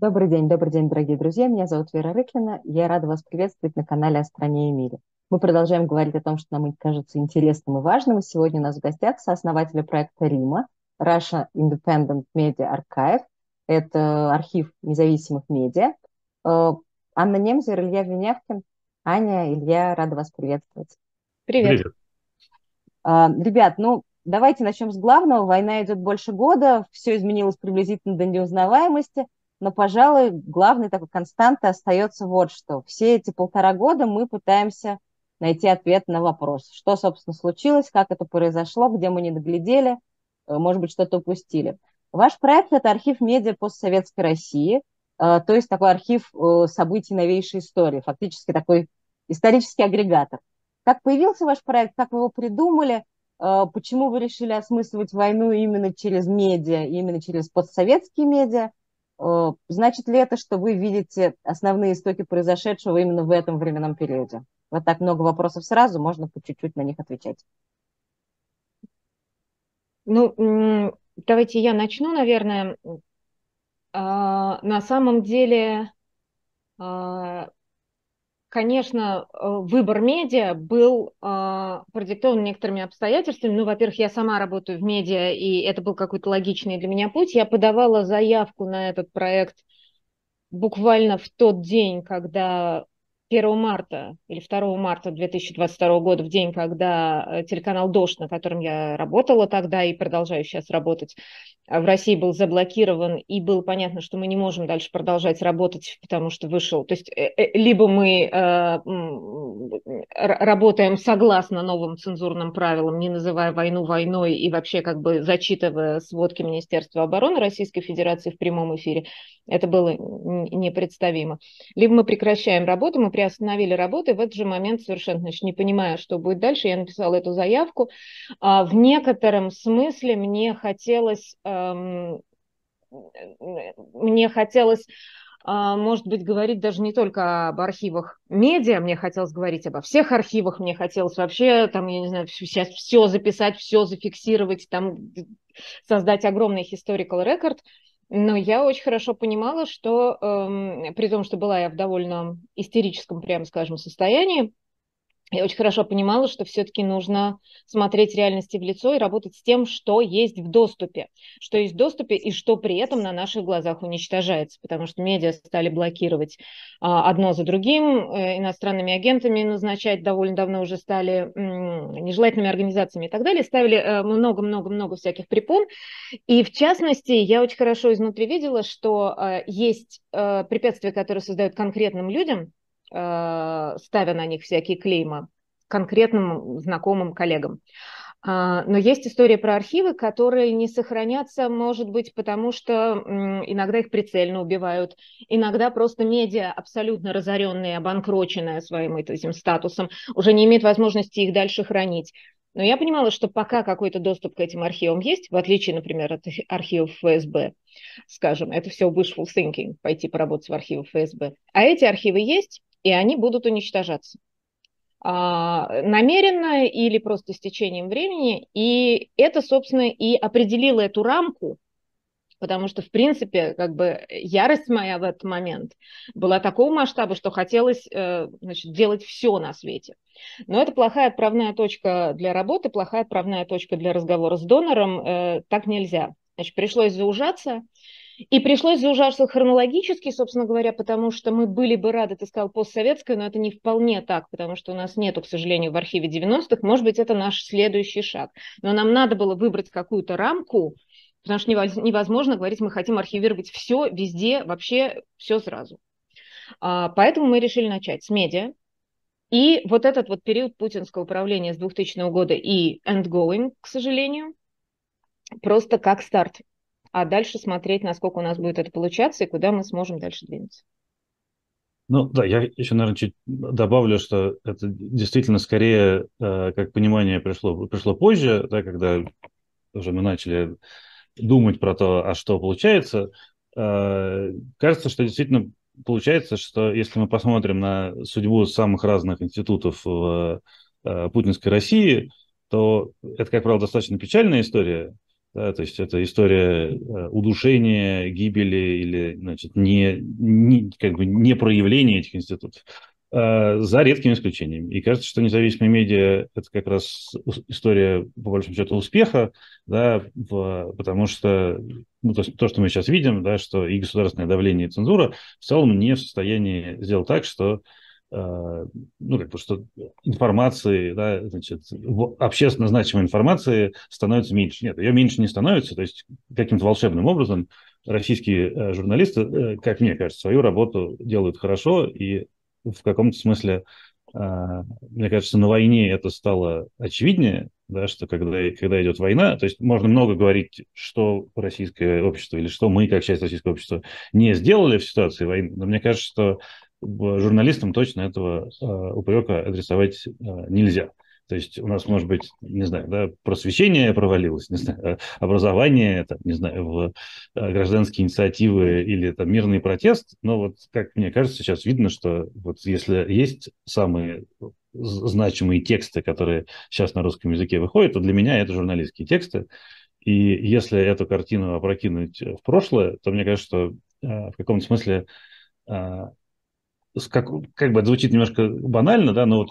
Добрый день, добрый день, дорогие друзья. Меня зовут Вера Рыклина. Я рада вас приветствовать на канале «О стране и мире». Мы продолжаем говорить о том, что нам кажется интересным и важным. И сегодня у нас в гостях сооснователя проекта «Рима», Russia Independent Media Archive. Это архив независимых медиа. Э, Анна Немзер, Илья Винявкин. Аня, Илья, рада вас приветствовать. Привет. Привет. Э, ребят, ну, давайте начнем с главного. Война идет больше года, все изменилось приблизительно до неузнаваемости – но, пожалуй, главной такой константой остается вот что. Все эти полтора года мы пытаемся найти ответ на вопрос, что, собственно, случилось, как это произошло, где мы не доглядели, э, может быть, что-то упустили. Ваш проект – это архив медиа постсоветской России, э, то есть такой архив э, событий новейшей истории, фактически такой исторический агрегатор. Как появился ваш проект, как вы его придумали, почему вы решили осмысливать войну именно через медиа, именно через постсоветские медиа, значит ли это, что вы видите основные истоки произошедшего именно в этом временном периоде? Вот так много вопросов сразу, можно по чуть-чуть на них отвечать. Ну, давайте я начну, наверное. А, на самом деле, а, конечно, э, выбор медиа был э, продиктован некоторыми обстоятельствами. Ну, во-первых, я сама работаю в медиа, и это был какой-то логичный для меня путь. Я подавала заявку на этот проект буквально в тот день, когда 1 марта или 2 марта 2022 года, в день, когда э, телеканал «Дождь», на котором я работала тогда и продолжаю сейчас работать, в России был заблокирован, и было понятно, что мы не можем дальше продолжать работать, потому что вышел. То есть э, э, либо мы э, работаем согласно новым цензурным правилам, не называя войну войной и вообще как бы зачитывая сводки Министерства обороны Российской Федерации в прямом эфире, это было непредставимо. Либо мы прекращаем работу, мы приостановили работу, и в этот же момент, совершенно значит, не понимая, что будет дальше, я написала эту заявку. А в некотором смысле мне хотелось Эм, мне хотелось а, может быть, говорить даже не только об архивах медиа, мне хотелось говорить обо всех архивах, мне хотелось вообще, там, я не знаю, сейчас все записать, все зафиксировать, там, создать огромный historical record, но я очень хорошо понимала, что, эм, при том, что была я в довольно истерическом, прямо скажем, состоянии, я очень хорошо понимала, что все-таки нужно смотреть реальности в лицо и работать с тем, что есть в доступе, что есть в доступе и что при этом на наших глазах уничтожается, потому что медиа стали блокировать а, одно за другим, э, иностранными агентами назначать довольно давно уже стали нежелательными организациями и так далее, ставили э, много-много-много всяких препон. И в частности, я очень хорошо изнутри видела, что э, есть э, препятствия, которые создают конкретным людям, ставя на них всякие клейма конкретным знакомым коллегам. А, но есть история про архивы, которые не сохранятся, может быть, потому что иногда их прицельно убивают, иногда просто медиа, абсолютно разоренные, обанкроченные своим этим статусом, уже не имеют возможности их дальше хранить. Но я понимала, что пока какой-то доступ к этим архивам есть, в отличие, например, от архивов ФСБ, скажем, это все wishful thinking, пойти поработать в архивах ФСБ, а эти архивы есть, и они будут уничтожаться а, намеренно или просто с течением времени. И это, собственно, и определило эту рамку, потому что, в принципе, как бы ярость моя в этот момент была такого масштаба, что хотелось э, значит, делать все на свете. Но это плохая отправная точка для работы, плохая отправная точка для разговора с донором. Э, так нельзя. Значит, пришлось заужаться. И пришлось заужаться хронологически, собственно говоря, потому что мы были бы рады, ты сказал, постсоветское, но это не вполне так, потому что у нас нету, к сожалению, в архиве 90-х. Может быть, это наш следующий шаг. Но нам надо было выбрать какую-то рамку, потому что невозможно говорить, мы хотим архивировать все, везде, вообще все сразу. А, поэтому мы решили начать с медиа. И вот этот вот период путинского управления с 2000 года и endgoing, к сожалению, просто как старт а дальше смотреть, насколько у нас будет это получаться и куда мы сможем дальше двинуться. Ну да, я еще, наверное, чуть добавлю, что это действительно скорее э, как понимание пришло, пришло позже, да, когда уже мы начали думать про то, а что получается. Э, кажется, что действительно получается, что если мы посмотрим на судьбу самых разных институтов в э, путинской России, то это, как правило, достаточно печальная история, Да, то есть это история э, удушения, гибели или значит, не, не, как бы не проявления этих институтов. Э, за редкими исключениями. И кажется, что независимые медиа – это как раз история, по большому счету, успеха, да, в, потому что ну, то, то, что мы сейчас видим, да, что и государственное давление, и цензура в целом не в состоянии сделать так, что ну, как бы, что информации, да, значит, общественно значимой информации становится меньше. Нет, ее меньше не становится, то есть каким-то волшебным образом российские э, журналисты, как мне кажется, свою работу делают хорошо, и в каком-то смысле, мне кажется, на войне это стало очевиднее, да, что когда, когда идет война, то есть можно много говорить, что российское общество или что мы, как часть российского общества, не сделали в ситуации войны, но мне кажется, что журналистам точно этого а, упрека адресовать а, нельзя. То есть у нас, может быть, не знаю, да, просвещение провалилось, не знаю, образование, там, не знаю, в э, гражданские инициативы или там мирный протест. Но вот, как мне кажется, сейчас видно, что вот если есть самые значимые тексты, которые сейчас на русском языке выходят, то для меня это журналистские тексты. И если эту картину опрокинуть в прошлое, то мне кажется, что э, в каком-то смысле э, как, как бы это звучит немножко банально, да, но вот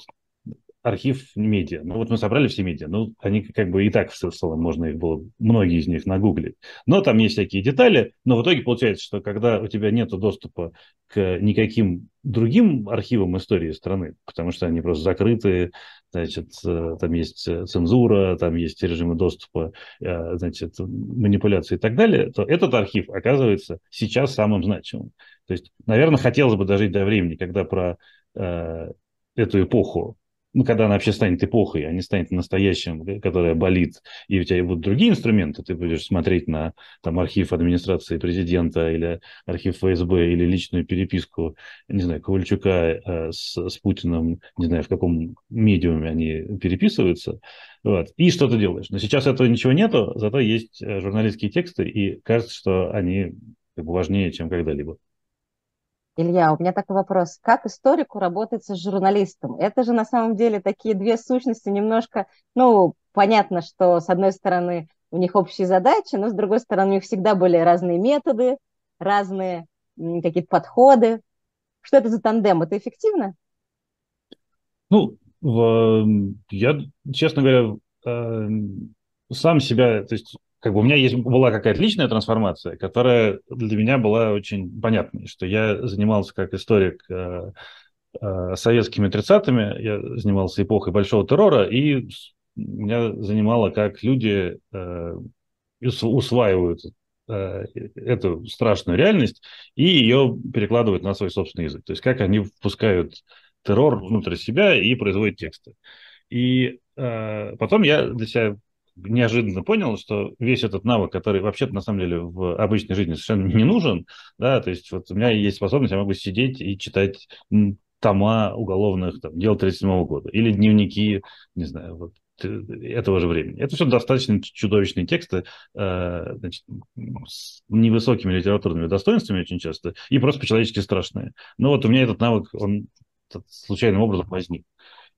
архив медиа. Ну вот мы собрали все медиа, ну они как бы и так в целом можно их было, многие из них нагуглить. Но там есть всякие детали, но в итоге получается, что когда у тебя нет доступа к никаким другим архивам истории страны, потому что они просто закрыты, значит, э, там есть цензура, там есть режимы доступа, э, значит, манипуляции и так далее, то этот архив оказывается сейчас самым значимым. То есть, наверное, хотелось бы дожить до времени, когда про э, эту эпоху ну, когда она вообще станет эпохой, а не станет настоящим, которая болит, и у тебя будут другие инструменты, ты будешь смотреть на там, архив администрации президента или архив ФСБ или личную переписку, не знаю, Ковальчука э, с, с Путиным, не знаю, в каком медиуме они переписываются, вот, и что ты делаешь. Но сейчас этого ничего нету, зато есть э, журналистские тексты, и кажется, что они как бы, важнее, чем когда-либо. Илья, у меня такой вопрос. Как историку работать с журналистом? Это же на самом деле такие две сущности немножко, ну, понятно, что с одной стороны у них общие задачи, но с другой стороны у них всегда были разные методы, разные какие-то подходы. Что это за тандем? Это эффективно? Ну, я, честно говоря, э, сам себя, то есть как бы у меня есть, была какая-то личная трансформация, которая для меня была очень понятной, что я занимался как историк э, э, советскими 30-ми, я занимался эпохой большого террора, и меня занимало, как люди э, усваивают эту страшную реальность и ее перекладывают на свой собственный язык. То есть как они впускают террор внутрь себя и производят тексты. И э, потом я для себя неожиданно понял, что весь этот навык, который вообще-то на самом деле в обычной жизни совершенно не нужен, да, то есть вот у меня есть способность, я могу сидеть и читать тома уголовных там, дел 37 года или дневники, не знаю, вот этого же времени. Это все достаточно чудовищные тексты э, значит, с невысокими литературными достоинствами очень часто и просто по-человечески страшные. Но вот у меня этот навык, он случайным образом возник.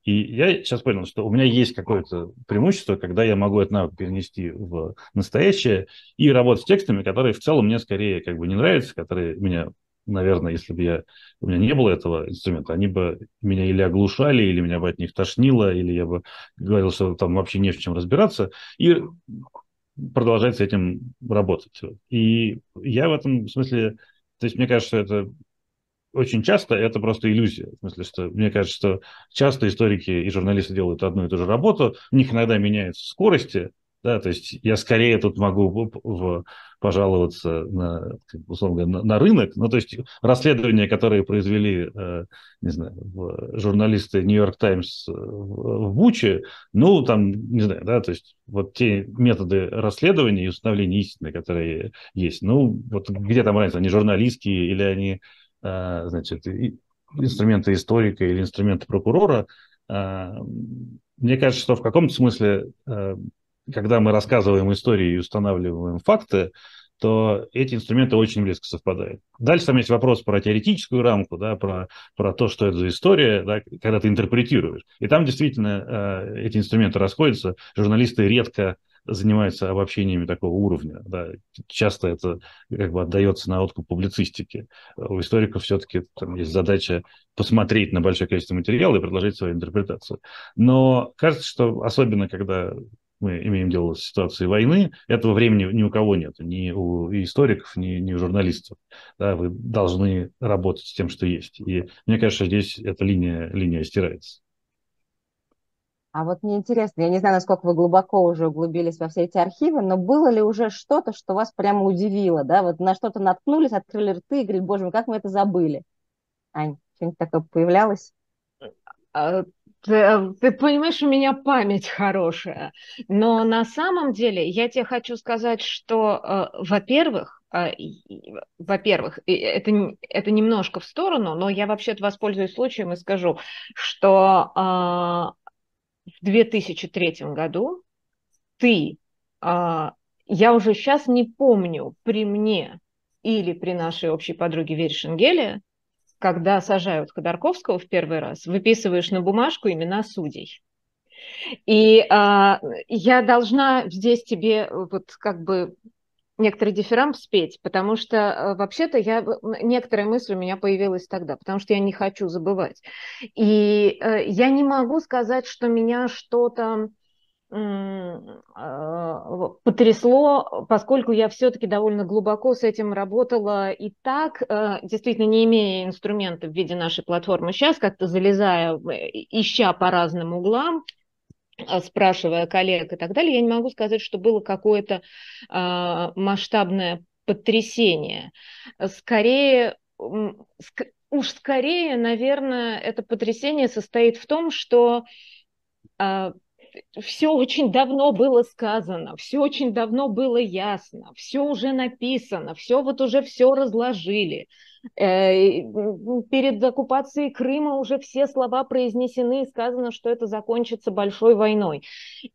И я сейчас понял, что у меня есть какое-то преимущество, когда я могу этот навык перенести в настоящее и работать с текстами, которые в целом мне скорее как бы не нравятся, которые меня, наверное, если бы я, у меня не было этого инструмента, они бы меня или оглушали, или меня бы от них тошнило, или я бы говорил, что там вообще не в чем разбираться, и продолжать с этим работать. И я в этом смысле, то есть мне кажется, что это очень часто это просто иллюзия. В смысле, что мне кажется, что часто историки и журналисты делают одну и ту же работу, у них иногда меняются скорости, да, то есть я скорее тут могу в, пожаловаться на, условно говоря, на, на рынок. Ну, то есть расследования, которые произвели, э, не знаю, журналисты Нью-Йорк Таймс в, в Буче, ну, там, не знаю, да, то есть вот те методы расследования и установления истины, которые есть, ну, вот где там разница, они журналистские или они Э, значит, инструменты историка или инструменты прокурора, э, мне кажется, что в каком-то смысле, э, когда мы рассказываем истории и устанавливаем факты, то эти инструменты очень близко совпадают. Дальше там есть вопрос про теоретическую рамку, да, про, про то, что это за история, да, когда ты интерпретируешь. И там действительно э, эти инструменты расходятся. Журналисты редко занимается обобщениями такого уровня. Да. Часто это как бы отдается на откуп публицистики. У историков все-таки там есть задача посмотреть на большое количество материала и предложить свою интерпретацию. Но кажется, что особенно когда мы имеем дело с ситуацией войны, этого времени ни у кого нет, ни у историков, ни, ни у журналистов. Да, вы должны работать с тем, что есть. И мне кажется, здесь эта линия, линия стирается. А вот мне интересно, я не знаю, насколько вы глубоко уже углубились во все эти архивы, но было ли уже что-то, что вас прямо удивило, да? Вот на что-то наткнулись, открыли рты и говорили, боже мой, как мы это забыли? Ань, что-нибудь такое появлялось? А, ты, э, ты понимаешь, у меня память хорошая, но на самом деле я тебе хочу сказать, что, во-первых, во-первых, это, это немножко в сторону, но я вообще-то воспользуюсь случаем и скажу, что в 2003 году ты, я уже сейчас не помню, при мне или при нашей общей подруге Вере Шенгеле, когда сажают Ходорковского в первый раз, выписываешь на бумажку имена судей. И а, я должна здесь тебе вот как бы некоторый дифферамп спеть, потому что а, вообще-то я, некоторая мысль у меня появилась тогда, потому что я не хочу забывать. И а, я не могу сказать, что меня что-то потрясло, поскольку я все-таки довольно глубоко с этим работала и так, э, действительно не имея инструментов в виде нашей платформы сейчас, как-то залезая, ища по разным углам, э, спрашивая коллег и так далее, я не могу сказать, что было какое-то а, масштабное потрясение. Скорее, уж скорее, наверное, это потрясение состоит в том, что а, все очень давно было сказано, все очень давно было ясно, все уже написано, все вот уже все разложили. Э, перед оккупацией Крыма уже все слова произнесены и сказано, что это закончится большой войной.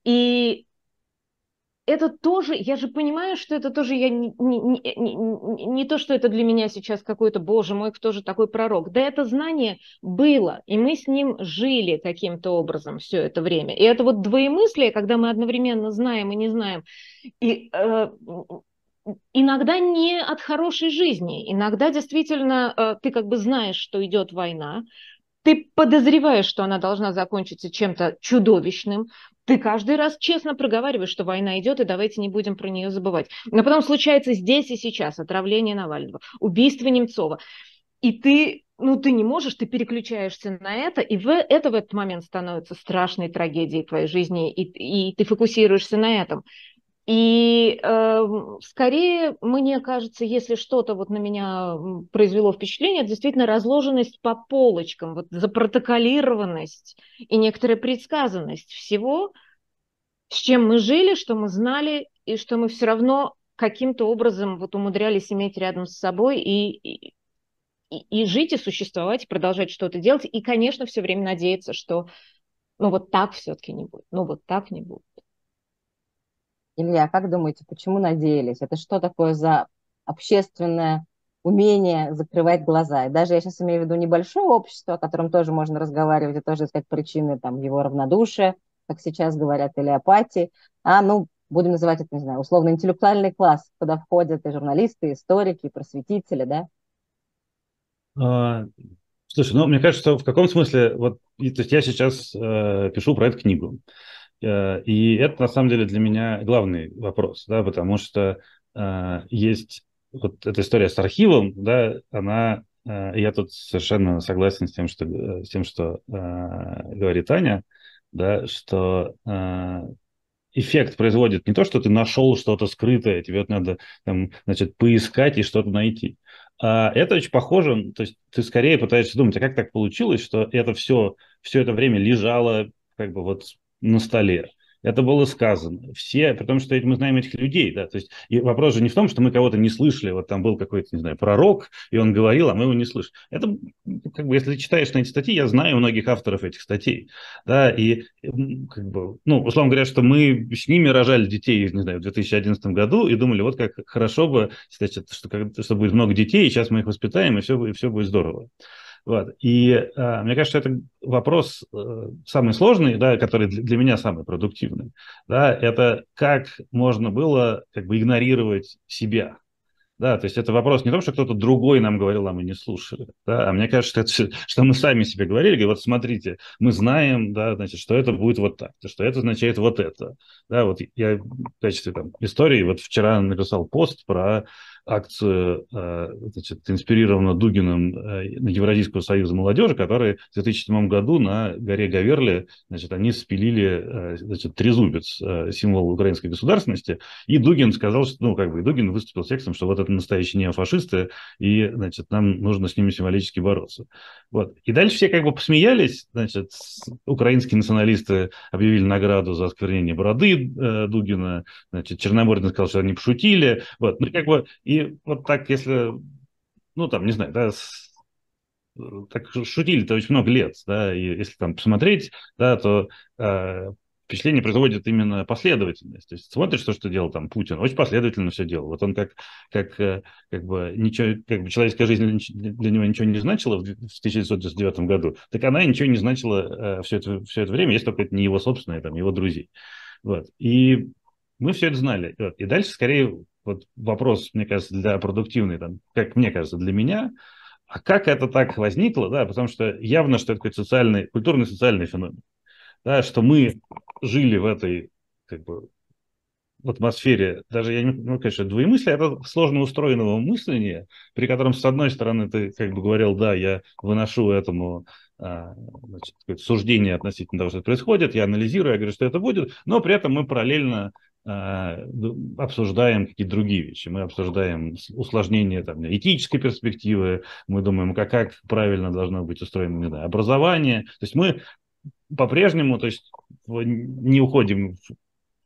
И это тоже, я же понимаю, что это тоже я не, не, не, не то, что это для меня сейчас какой-то, боже мой, кто же такой пророк. Да это знание было, и мы с ним жили каким-то образом все это время. И это вот двоемыслие, когда мы одновременно знаем и не знаем, и э, иногда не от хорошей жизни, иногда действительно э, ты как бы знаешь, что идет война, ты подозреваешь, что она должна закончиться чем-то чудовищным, ты каждый раз честно проговариваешь, что война идет, и давайте не будем про нее забывать. Но потом случается здесь и сейчас отравление Навального, убийство Немцова. И ты, ну, ты не можешь, ты переключаешься на это, и в, это в этот момент становится страшной трагедией твоей жизни, и, и ты фокусируешься на этом. И э, скорее, мне кажется, если что-то вот на меня произвело впечатление, это действительно разложенность по полочкам, вот запротоколированность и некоторая предсказанность всего, с чем мы жили, что мы знали, и что мы все равно каким-то образом вот умудрялись иметь рядом с собой и, и, и жить, и существовать, и продолжать что-то делать, и, конечно, все время надеяться, что ну вот так все-таки не будет, ну вот так не будет. Илья, как думаете, почему надеялись? Это что такое за общественное умение закрывать глаза? И даже я сейчас имею в виду небольшое общество, о котором тоже можно разговаривать и тоже искать причины там, его равнодушия, как сейчас говорят, или апатии, а, ну, будем называть это, не знаю, условно интеллектуальный класс, куда входят и журналисты, и историки, и просветители, да? А, слушай, ну, мне кажется, что в каком смысле, вот, то есть я сейчас э, пишу про эту книгу, и это на самом деле для меня главный вопрос, да, потому что э, есть вот эта история с архивом, да, она, э, я тут совершенно согласен с тем, что, с тем, что э, говорит Аня, да, что э, эффект производит не то, что ты нашел что-то скрытое, тебе вот надо там, значит, поискать и что-то найти. А это очень похоже, то есть ты скорее пытаешься думать, а как так получилось, что это все, все это время лежало как бы вот на столе. Это было сказано. Все, потому что мы знаем этих людей, да, то есть и вопрос же не в том, что мы кого-то не слышали, вот там был какой-то, не знаю, пророк, и он говорил, а мы его не слышим. Это, как бы, если читаешь на эти статьи, я знаю многих авторов этих статей, да, и, как бы, ну, условно говоря, что мы с ними рожали детей, не знаю, в 2011 году и думали, вот как хорошо бы, значит, что, что будет много детей, и сейчас мы их воспитаем, и все, и все будет здорово. Вот. И э, мне кажется, это вопрос э, самый сложный, да, который для, для меня самый продуктивный. Да, это как можно было как бы игнорировать себя. Да, то есть это вопрос не в том, что кто-то другой нам говорил, а мы не слушали. Да, а мне кажется, что, это, что мы сами себе говорили, говорим, вот смотрите, мы знаем, да, значит, что это будет вот так, что это означает вот это. Да, вот я в качестве там, истории вот вчера написал пост про акцию, э, значит, инспирированную Дугином э, Евразийского союза молодежи, которые в 2007 году на горе Гаверли, значит, они спилили, э, значит, трезубец, символ украинской государственности, и Дугин сказал, что, ну, как бы, Дугин выступил с текстом, что вот это настоящие неофашисты, и, значит, нам нужно с ними символически бороться. Вот. И дальше все как бы посмеялись, значит, украинские националисты объявили награду за осквернение бороды Дугина, значит, Черномордин сказал, что они пошутили, вот, ну, как бы, и и вот так, если, ну, там, не знаю, да, с, так шутили-то очень много лет, да, и если там посмотреть, да, то э, впечатление производит именно последовательность. То есть смотришь, то, что делал там Путин, очень последовательно все делал. Вот он как, как, э, как бы ничего, как бы человеческая жизнь для него ничего не значила в 1999 году, так она ничего не значила э, все, это, все это время, если только это не его собственное, там, его друзей. Вот. И мы все это знали. И дальше скорее вот вопрос, мне кажется, для продуктивной, там, как мне кажется, для меня, а как это так возникло, да, потому что явно, что это какой-то социальный, культурный социальный феномен, да, что мы жили в этой, как бы, в атмосфере, даже я не ну, конечно, двоемыслие, это сложно устроенного мышления, при котором, с одной стороны, ты как бы говорил, да, я выношу этому а, значит, суждение относительно того, что происходит, я анализирую, я говорю, что это будет, но при этом мы параллельно а, обсуждаем какие-то другие вещи. Мы обсуждаем усложнение там, этической перспективы, мы думаем, как, как правильно должно быть устроено не образование. То есть мы по-прежнему то есть, не уходим в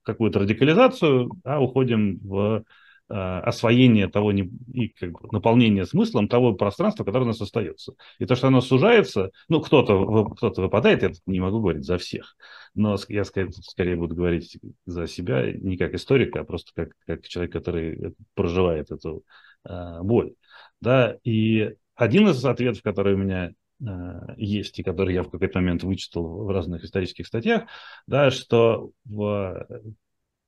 какую-то радикализацию, а уходим в освоение того не, и как бы наполнение смыслом того пространства, которое у нас остается. И то, что оно сужается, ну, кто-то кто выпадает, я не могу говорить за всех, но я скорее, скорее буду говорить за себя не как историка, а просто как, как человек, который проживает эту э, боль. Да? И один из ответов, который у меня э, есть, и который я в какой-то момент вычитал в разных исторических статьях, да, что в,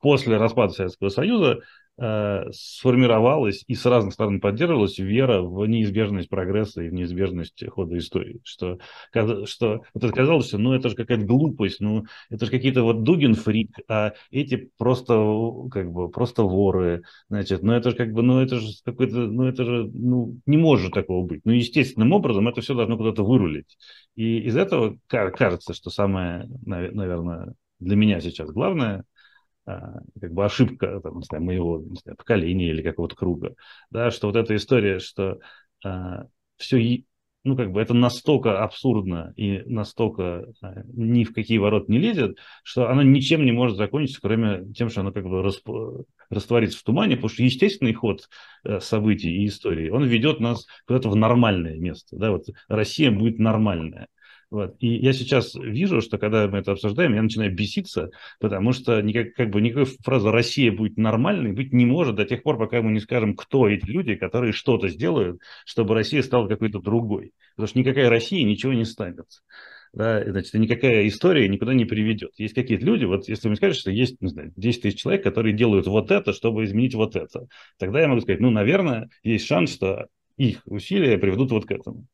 после распада Советского Союза Э, сформировалась и с разных сторон поддерживалась вера в неизбежность прогресса и в неизбежность хода истории. Что, что вот это казалось, что ну это же какая-то глупость, ну это же какие-то вот Дугин фрик, а эти просто как бы просто воры, значит, ну это же как бы, ну это же какой-то, ну это же, ну не может такого быть. Ну естественным образом это все должно куда-то вырулить. И из этого кажется, что самое, наверное, для меня сейчас главное как бы ошибка там, не знаю, моего не знаю, поколения или какого-то круга, да, что вот эта история, что а, все, ну, как бы это настолько абсурдно и настолько а, ни в какие ворот не лезет, что оно ничем не может закончиться, кроме тем, что оно как бы расп... растворится в тумане, потому что естественный ход э, событий и истории, он ведет нас куда-то в нормальное место, да, вот Россия будет нормальная, вот. И я сейчас вижу, что когда мы это обсуждаем, я начинаю беситься, потому что никак, как бы никакой фразы «Россия будет нормальной» быть не может до тех пор, пока мы не скажем, кто эти люди, которые что-то сделают, чтобы Россия стала какой-то другой. Потому что никакая Россия ничего не станет. Да, значит, никакая история никуда не приведет. Есть какие-то люди, вот если вы скажете, что есть, не знаю, 10 тысяч человек, которые делают вот это, чтобы изменить вот это, тогда я могу сказать, ну, наверное, есть шанс, что их усилия приведут вот к этому.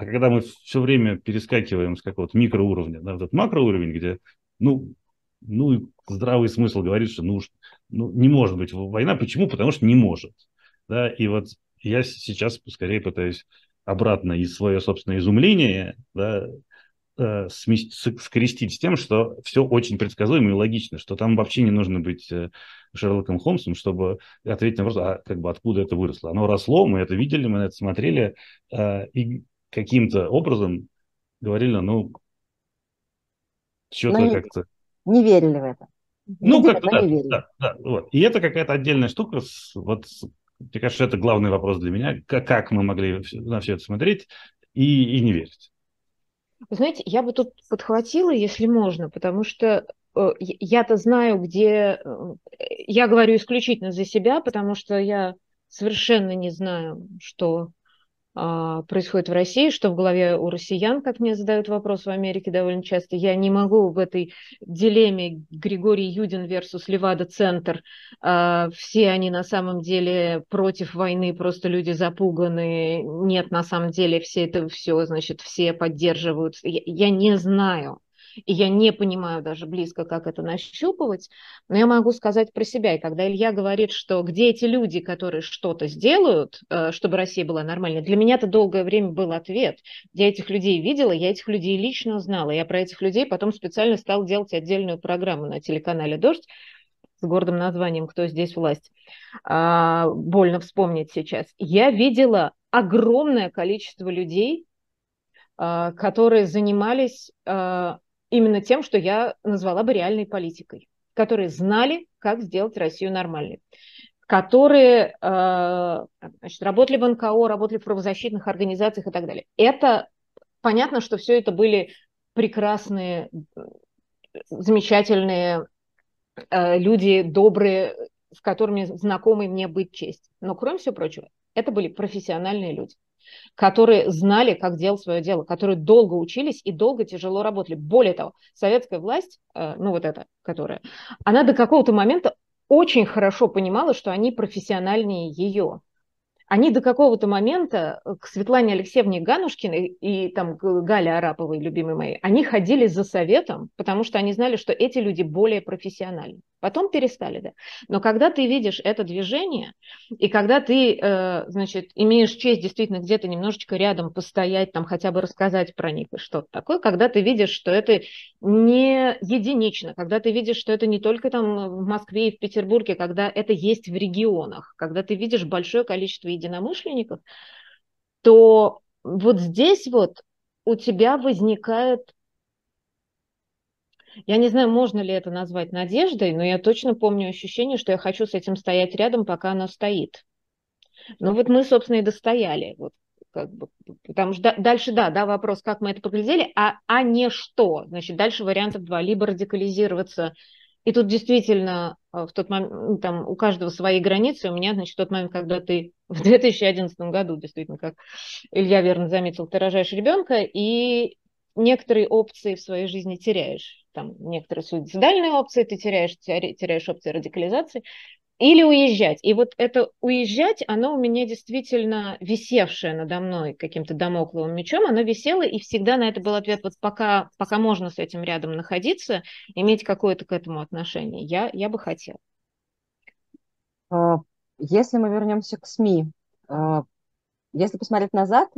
А когда мы все время перескакиваем с какого-то микроуровня на этот макроуровень, где, ну, ну, здравый смысл говорит, что ну, ну, не может быть война. Почему? Потому что не может. Да? И вот я сейчас скорее пытаюсь обратно из свое собственное изумление да, э, скрестить с тем, что все очень предсказуемо и логично, что там вообще не нужно быть э, Шерлоком Холмсом, чтобы ответить на вопрос, а как бы откуда это выросло. Оно росло, мы это видели, мы это смотрели, э, и каким-то образом говорили, ну, что-то как-то... Не верили в это. Ну, как-то да, да, да, вот. И это какая-то отдельная штука. С, вот, мне кажется, это главный вопрос для меня. Как, как мы могли на все это смотреть и, и не верить? Вы знаете, я бы тут подхватила, если можно, потому что э, я-то знаю, где... Э, я говорю исключительно за себя, потому что я совершенно не знаю, что происходит в России, что в голове у россиян, как мне задают вопрос в Америке довольно часто. Я не могу в этой дилемме Григорий Юдин versus Левада-центр. А, все они на самом деле против войны, просто люди запуганы. Нет, на самом деле все это все, значит, все поддерживают. Я, я не знаю и я не понимаю даже близко, как это нащупывать, но я могу сказать про себя. И когда Илья говорит, что где эти люди, которые что-то сделают, э, чтобы Россия была нормальной, для меня это долгое время был ответ. Я этих людей видела, я этих людей лично знала. Я про этих людей потом специально стал делать отдельную программу на телеканале «Дождь», с гордым названием «Кто здесь власть?». А, больно вспомнить сейчас. Я видела огромное количество людей, а, которые занимались а, именно тем, что я назвала бы реальной политикой, которые знали, как сделать Россию нормальной которые э, значит, работали в НКО, работали в правозащитных организациях и так далее. Это понятно, что все это были прекрасные, замечательные э, люди, добрые, с которыми знакомы мне быть честь. Но кроме всего прочего, это были профессиональные люди которые знали, как делать свое дело, которые долго учились и долго тяжело работали. Более того, советская власть, э, ну вот эта, которая, она до какого-то момента очень хорошо понимала, что они профессиональнее ее они до какого-то момента к Светлане Алексеевне Ганушкиной и там Гале Араповой, любимой моей, они ходили за советом, потому что они знали, что эти люди более профессиональны. Потом перестали, да. Но когда ты видишь это движение, и когда ты, э, значит, имеешь честь действительно где-то немножечко рядом постоять, там хотя бы рассказать про них и что-то такое, когда ты видишь, что это не единично, когда ты видишь, что это не только там в Москве и в Петербурге, когда это есть в регионах, когда ты видишь большое количество единомышленников, то вот здесь вот у тебя возникает я не знаю, можно ли это назвать надеждой, но я точно помню ощущение, что я хочу с этим стоять рядом, пока оно стоит. Ну вот мы, собственно, и достояли. Вот, как бы, потому что дальше, да, да, вопрос, как мы это поглядели, а, а не что. Значит, дальше вариантов два. Либо радикализироваться, и тут действительно э, в тот момент, ну, там у каждого свои границы. У меня, значит, тот момент, когда ты в 2011 году, действительно, как Илья верно заметил, ты рожаешь ребенка, и некоторые опции в своей жизни теряешь. Там некоторые суицидальные опции ты теряешь, теряешь опции радикализации. Или уезжать. И вот это уезжать, оно у меня действительно висевшее надо мной каким-то домокловым мечом, оно висело, и всегда на это был ответ, вот пока, пока можно с этим рядом находиться, иметь какое-то к этому отношение, я, я бы хотела. А, если мы вернемся к СМИ, а, если посмотреть назад,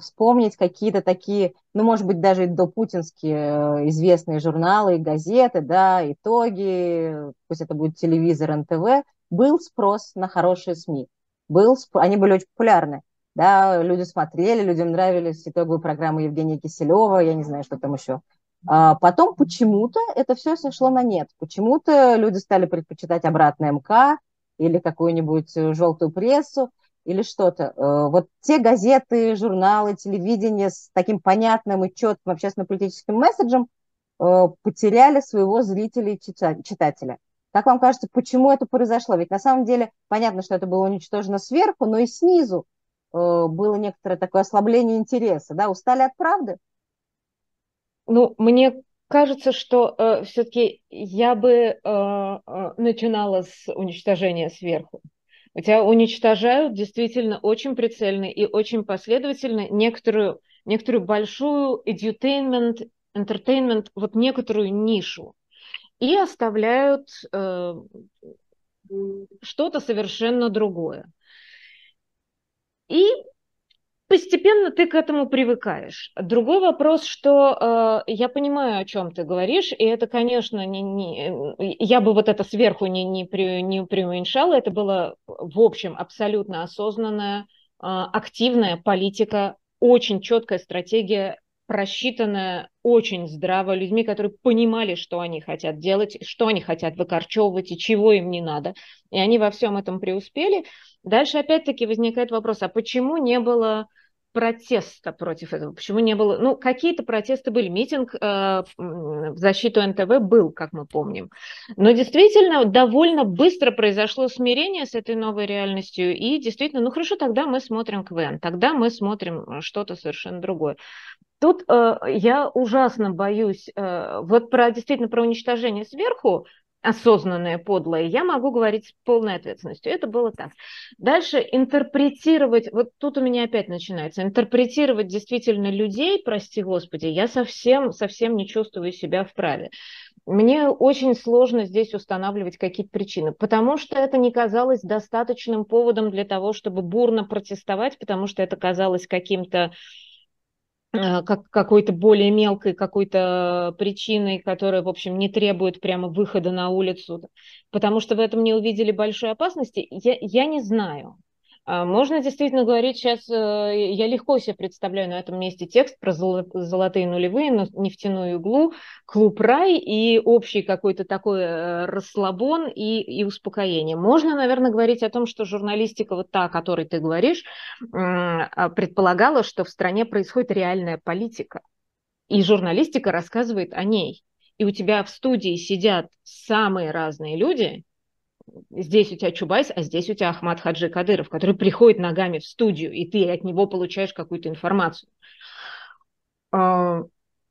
вспомнить какие-то такие, ну, может быть, даже до путинские э, известные журналы и газеты, да, итоги, пусть это будет телевизор, НТВ, был спрос на хорошие СМИ. Был, они были очень популярны. Да, люди смотрели, людям нравились итоговые программы Евгения Киселева, я не знаю, что там еще. А потом почему-то это все сошло на нет. Почему-то люди стали предпочитать обратно МК или какую-нибудь э, желтую прессу или что-то. Э, вот те газеты, журналы, телевидение с таким понятным и четким общественно-политическим месседжем э, потеряли своего зрителя и читателя. Как вам кажется, почему это произошло? Ведь на самом деле понятно, что это было уничтожено сверху, но и снизу э, было некоторое такое ослабление интереса. Да? Устали от правды? Ну, мне кажется, что э, все-таки я бы э, начинала с уничтожения сверху. Тебя уничтожают действительно очень прицельно и очень последовательно некоторую, некоторую большую edutainment, entertainment, вот некоторую нишу. И оставляют э, что-то совершенно другое. И постепенно ты к этому привыкаешь. Другой вопрос, что э, я понимаю, о чем ты говоришь, и это, конечно, не, не, я бы вот это сверху не, не, при, не преуменьшала, это было, в общем, абсолютно осознанная, э, активная политика, очень четкая стратегия, просчитанная очень здраво людьми, которые понимали, что они хотят делать, что они хотят выкорчевывать и чего им не надо. И они во всем этом преуспели. Дальше опять-таки возникает вопрос, а почему не было протеста против этого? Почему не было? Ну, какие-то протесты были. Митинг э, в защиту НТВ был, как мы помним. Но действительно, довольно быстро произошло смирение с этой новой реальностью. И действительно, ну хорошо, тогда мы смотрим КВН, тогда мы смотрим что-то совершенно другое. Тут э, я ужасно боюсь, э, вот про действительно про уничтожение сверху, осознанное, подлое, я могу говорить с полной ответственностью. Это было так. Дальше интерпретировать, вот тут у меня опять начинается, интерпретировать действительно людей, прости господи, я совсем, совсем не чувствую себя вправе. Мне очень сложно здесь устанавливать какие-то причины, потому что это не казалось достаточным поводом для того, чтобы бурно протестовать, потому что это казалось каким-то как какой-то более мелкой какой-то причиной, которая, в общем, не требует прямо выхода на улицу, потому что в этом не увидели большой опасности, я, я не знаю. А, можно действительно говорить сейчас, э, я легко себе представляю на этом месте текст про золотые нулевые, нефтяную иглу, клуб рай и общий какой-то такой э, расслабон и, и успокоение. Можно, наверное, говорить о том, что журналистика вот та, о которой ты говоришь, а, предполагала, что в стране происходит реальная политика. И журналистика рассказывает о ней. И у тебя в студии сидят самые разные люди, здесь у тебя Чубайс, а здесь у тебя Ахмад Хаджи Кадыров, который приходит ногами в студию, и ты от него получаешь какую-то информацию. А,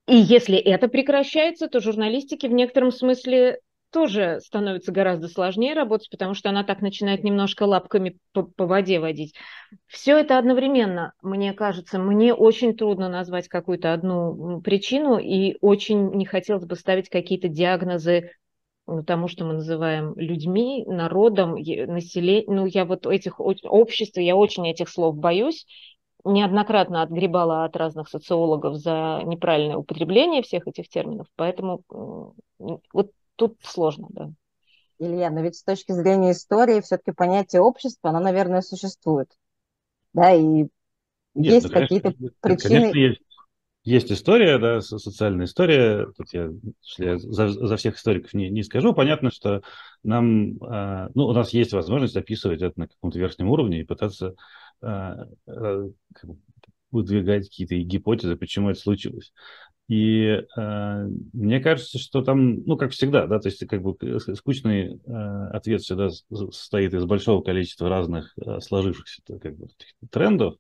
и если это прекращается, то журналистике в некотором смысле тоже становится гораздо сложнее работать, потому что она так начинает немножко лапками по, по воде водить. Все это одновременно, мне кажется, мне очень трудно назвать какую-то одну причину, и очень не хотелось бы ставить какие-то диагнозы тому, что мы называем людьми, народом, населением. Ну, я вот этих обществ, я очень этих слов боюсь. Неоднократно отгребала от разных социологов за неправильное употребление всех этих терминов, поэтому вот тут сложно, да. Илья, но ведь с точки зрения истории все-таки понятие общества, оно, наверное, существует. Да, и Нет, есть какие-то причины. Конечно, есть есть история, да, социальная история. Тут я, я за, за всех историков не, не скажу. Понятно, что нам, э, ну, у нас есть возможность описывать это на каком-то верхнем уровне и пытаться э, э, выдвигать какие-то гипотезы, почему это случилось. И э, мне кажется, что там, ну, как всегда, да, то есть как бы скучный э, ответ всегда состоит из большого количества разных э, сложившихся как бы, трендов.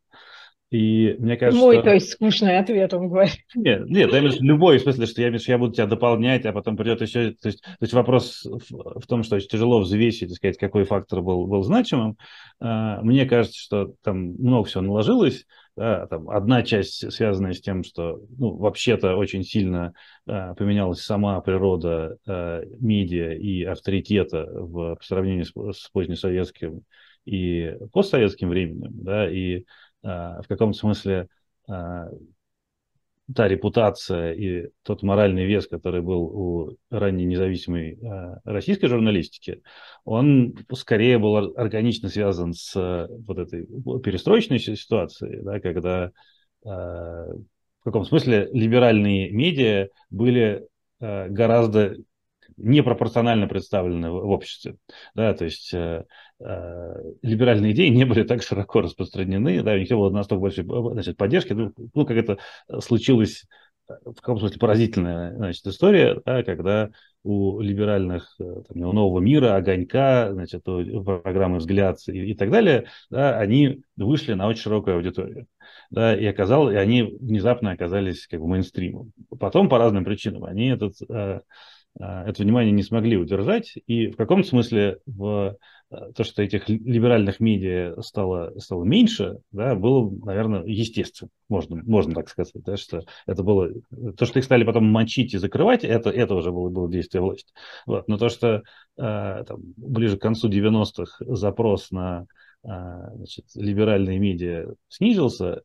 И мне кажется, Мой, что... то есть, скучный ответ, он говорит. Нет, нет, я имею любой, в смысле, что я, имею, что я буду тебя дополнять, а потом придет еще... То есть, то есть вопрос в, в том, что очень тяжело взвесить, сказать, какой фактор был, был значимым. А, мне кажется, что там много всего наложилось. Да, там одна часть, связанная с тем, что ну, вообще-то очень сильно а, поменялась сама природа а, медиа и авторитета в, по сравнению с, с позднесоветским и постсоветским временем. Да, и в каком-то смысле а, та репутация и тот моральный вес, который был у ранней независимой а, российской журналистики, он скорее был органично связан с вот этой перестроечной ситуацией, да, когда в каком смысле либеральные медиа были гораздо непропорционально представлены в обществе. Да, то есть э, э, либеральные идеи не были так широко распространены, да, у них не было настолько большой значит, поддержки. Ну, ну, как это случилось, э, в каком смысле поразительная значит, история, да, когда у либеральных там, у нового мира, огонька, значит, у программы взгляд и, и так далее, да, они вышли на очень широкую аудиторию. Да, и оказалось, и они внезапно оказались как бы мейнстримом. Потом по разным причинам они этот э, это внимание не смогли удержать. И в каком смысле в а, то, что этих либеральных медиа стало, стало меньше, да, было, наверное, естественно, можно, можно так сказать. Да, что это было, то, что их стали потом мочить и закрывать, это, это уже было, было действие власти. Вот. Но то, что э, там, ближе к концу 90-х запрос на значит, либеральные медиа снизился,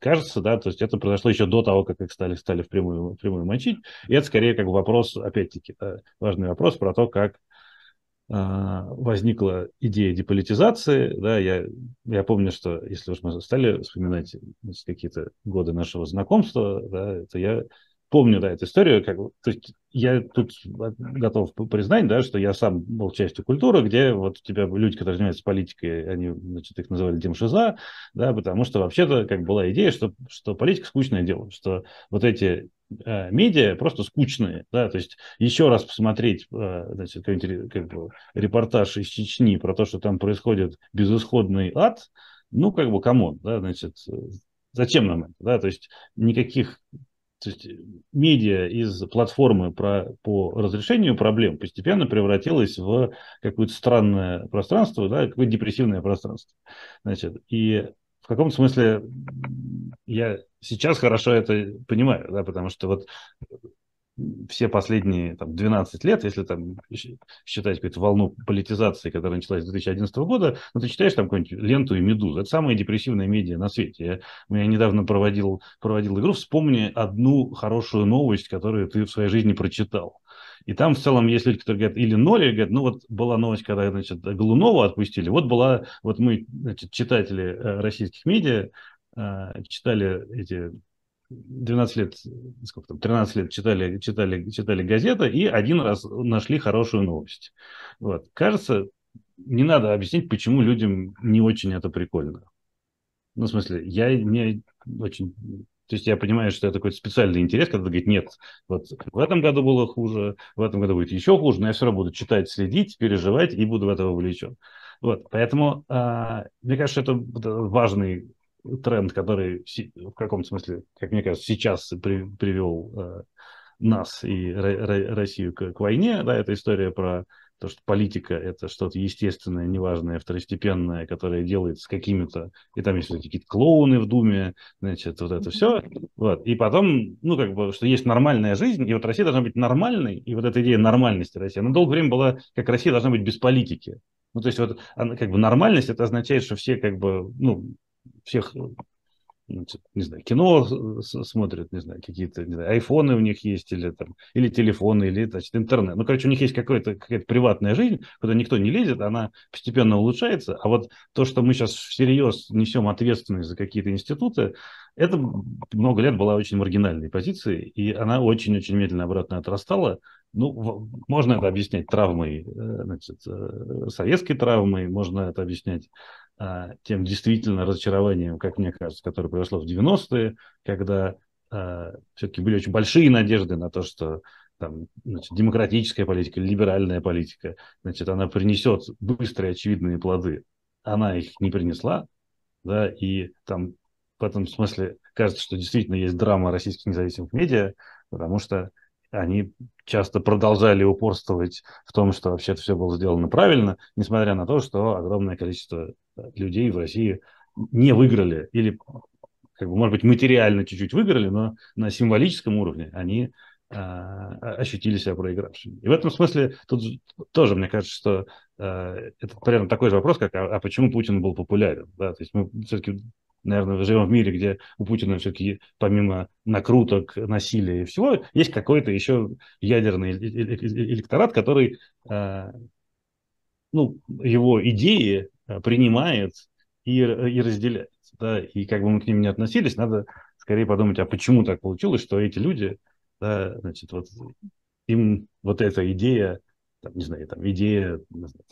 кажется, да, то есть это произошло еще до того, как их стали, стали впрямую, впрямую мочить. И это скорее как вопрос, опять-таки, да, важный вопрос про то, как а, возникла идея деполитизации. Да, я, я помню, что если уж мы стали вспоминать какие-то годы нашего знакомства, да, то я помню, да, эту историю, как, то есть я тут готов признать, да, что я сам был частью культуры, где вот у тебя люди, которые занимаются политикой, они, значит, их называли демшиза, да, потому что вообще-то как была идея, что, что политика скучное дело, что вот эти э, медиа просто скучные, да, то есть еще раз посмотреть, э, значит, какой-нибудь как бы, репортаж из Чечни про то, что там происходит безысходный ад, ну, как бы, come on, да, значит, зачем нам это, да, то есть никаких то есть медиа из платформы про, по разрешению проблем постепенно превратилась в какое-то странное пространство, да, какое-то депрессивное пространство. Значит, и в каком-то смысле я сейчас хорошо это понимаю, да, потому что вот все последние там, 12 лет, если там считать какую-то волну политизации, которая началась с 2011 года, ну, ты читаешь там какую-нибудь ленту и «Медузу». Это самая депрессивная медиа на свете. Я, я недавно проводил, проводил игру. Вспомни одну хорошую новость, которую ты в своей жизни прочитал. И там в целом есть люди, которые говорят или ноль, или говорят, ну вот была новость, когда, значит, Голунова отпустили. Вот была, вот мы, значит, читатели э, российских медиа, э, читали эти 12 лет, сколько там, 13 лет читали, читали, читали газеты и один раз нашли хорошую новость. Вот. Кажется, не надо объяснить, почему людям не очень это прикольно. Ну, в смысле, я не очень... То есть я понимаю, что это какой-то специальный интерес, когда говорит, нет, вот в этом году было хуже, в этом году будет еще хуже, но я все равно буду читать, следить, переживать и буду в это вовлечен. Вот, поэтому э, мне кажется, это важный тренд, который в каком-то смысле, как мне кажется, сейчас при, привел э, нас и Россию к, к войне, да, эта история про то, что политика – это что-то естественное, неважное, второстепенное, которое делается какими-то, и там есть какие-то клоуны в Думе, значит, вот это все. Вот. И потом, ну, как бы, что есть нормальная жизнь, и вот Россия должна быть нормальной, и вот эта идея нормальности России, она долгое время была, как Россия должна быть без политики. Ну, то есть вот она, как бы нормальность, это означает, что все как бы, ну, всех, не знаю, кино смотрят, не знаю, какие-то, не знаю, айфоны у них есть, или там, или телефоны, или, значит, интернет. Ну, короче, у них есть какая-то какая приватная жизнь, куда никто не лезет, она постепенно улучшается. А вот то, что мы сейчас всерьез несем ответственность за какие-то институты, это много лет была очень маргинальной позицией, и она очень-очень медленно обратно отрастала. Ну, можно это объяснять травмой, э, значит, э, советской травмой, можно это объяснять тем действительно разочарованием, как мне кажется, которое произошло в 90-е, когда а, все-таки были очень большие надежды на то, что там, значит, демократическая политика, либеральная политика, значит, она принесет быстрые очевидные плоды. Она их не принесла, да, и там в этом смысле кажется, что действительно есть драма российских независимых медиа, потому что они часто продолжали упорствовать в том, что вообще-то все было сделано правильно, несмотря на то, что огромное количество людей в России не выиграли или, как бы, может быть, материально чуть-чуть выиграли, но на символическом уровне они а, ощутили себя проигравшими. И в этом смысле тут тоже, мне кажется, что э, это примерно такой же вопрос, как а, а почему Путин был популярен. Да? То есть мы все-таки наверное, живем в мире, где у Путина все-таки помимо накруток, насилия и всего, есть какой-то еще ядерный электорат, который э, ну, его идеи э, принимает и, и разделяет. Да? И как бы мы к ним не относились, надо скорее подумать, а почему так получилось, что эти люди, да, значит, вот им вот эта идея, там, не знаю, там, идея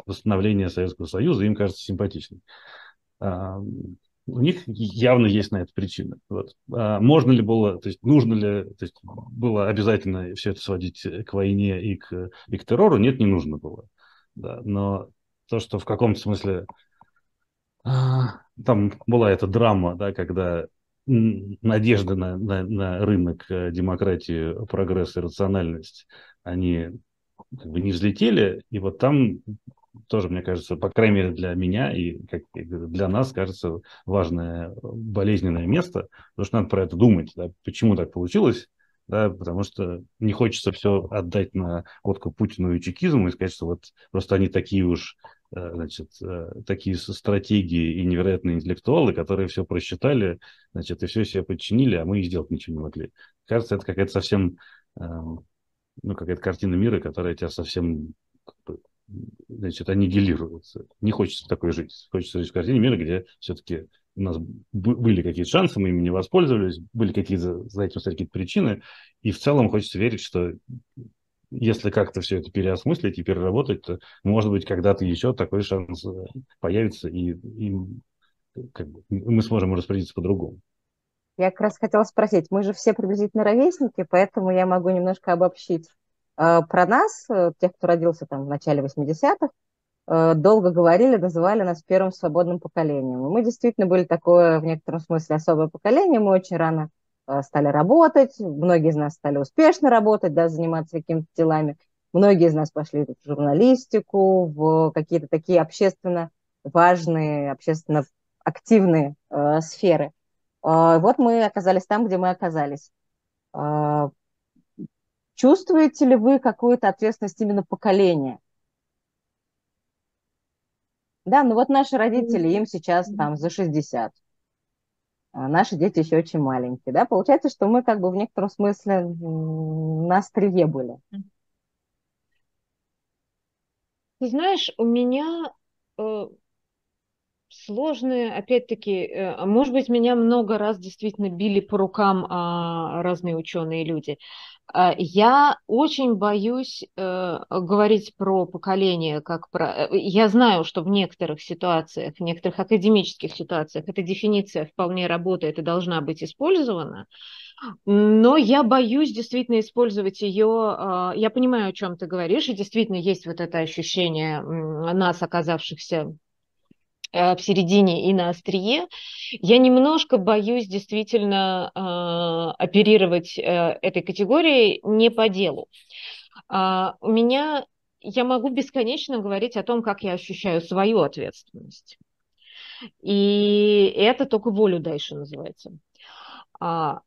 восстановления Советского Союза им кажется симпатичной у них явно есть на это причина. Вот. А можно ли было, то есть нужно ли, то есть было обязательно все это сводить к войне и к, и к террору? Нет, не нужно было. Да. Но то, что в каком-то смысле а, там была эта драма, да, когда надежды на, на, на рынок э, демократии, прогресс и рациональность, они как бы не взлетели, и вот там тоже, мне кажется, по крайней мере для меня и как для нас, кажется, важное болезненное место, потому что надо про это думать, да, почему так получилось, да, потому что не хочется все отдать на водку Путину и чекизму и сказать, что вот просто они такие уж э, значит, э, такие стратегии и невероятные интеллектуалы, которые все просчитали, значит, и все себе подчинили, а мы и сделать ничего не могли. Кажется, это какая-то совсем, эм, ну, какая-то картина мира, которая тебя совсем значит, аннигилируется. Не хочется такой жить. Хочется жить в картине мира, где все-таки у нас были какие-то шансы, мы ими не воспользовались, были какие-то за этим какие-то причины, и в целом хочется верить, что если как-то все это переосмыслить и переработать, то, может быть, когда-то еще такой шанс э, появится, и, и как бы, мы сможем распорядиться по-другому. Я как раз хотела спросить, мы же все приблизительно ровесники, поэтому я могу немножко обобщить. Э, про нас, э, тех, кто родился там в начале 80-х, долго говорили, называли нас первым свободным поколением. Мы действительно были такое, в некотором смысле, особое поколение. Мы очень рано Э, стали работать, многие из нас стали успешно работать, да, заниматься какими-то делами, многие из нас пошли в журналистику, в какие-то такие общественно важные, общественно активные э, сферы. Э, вот мы оказались там, где мы оказались. Э, чувствуете ли вы какую-то ответственность именно поколения? Да, ну вот наши родители, им сейчас там за 60 а наши дети еще очень маленькие, да, получается, что мы как бы в некотором смысле на острие были. Ты знаешь, у меня э, сложные, опять-таки, э, а может быть, меня много раз действительно били по рукам э, разные ученые люди. Э, я очень боюсь э, говорить про поколение, как про... Э, я знаю, что в некоторых ситуациях, в некоторых академических ситуациях эта дефиниция вполне работает и должна быть использована, но я боюсь действительно использовать ее. Э, я понимаю, о чем ты говоришь, и действительно есть вот это ощущение нас, оказавшихся в середине и на острие. Я немножко боюсь действительно э, оперировать э, этой категорией не по делу. Э, у меня я могу бесконечно говорить о том, как я ощущаю свою ответственность. И это только волю дальше называется. А,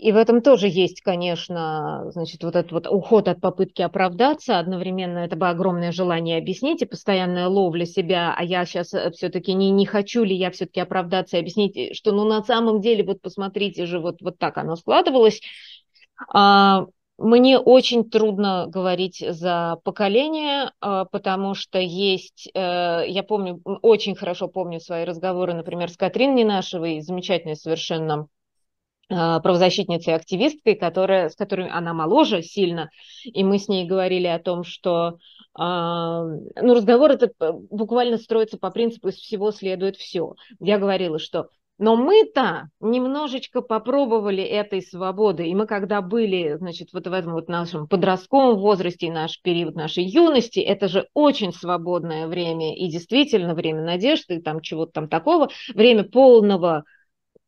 и в этом тоже есть, конечно, значит, вот этот вот уход от попытки оправдаться, одновременно это бы огромное желание объяснить и постоянная ловля себя, а я сейчас э, все-таки не, не хочу ли я все-таки оправдаться и объяснить, э, что ну на самом деле вот посмотрите же, вот, вот так оно складывалось. А, мне очень трудно говорить за поколение, а, потому что есть, э, я помню, очень хорошо помню свои разговоры, например, с Катрин Ненашевой, замечательной совершенно правозащитницей, активисткой, которая, с которой она моложе сильно, и мы с ней говорили о том, что а, ну, разговор это э, буквально строится по принципу «из всего следует все». Я говорила, что но мы-то немножечко попробовали этой свободы, и мы когда были, значит, вот в этом вот нашем подростковом возрасте, наш период нашей юности, это же очень свободное время, и действительно время надежды, там чего-то там такого, время полного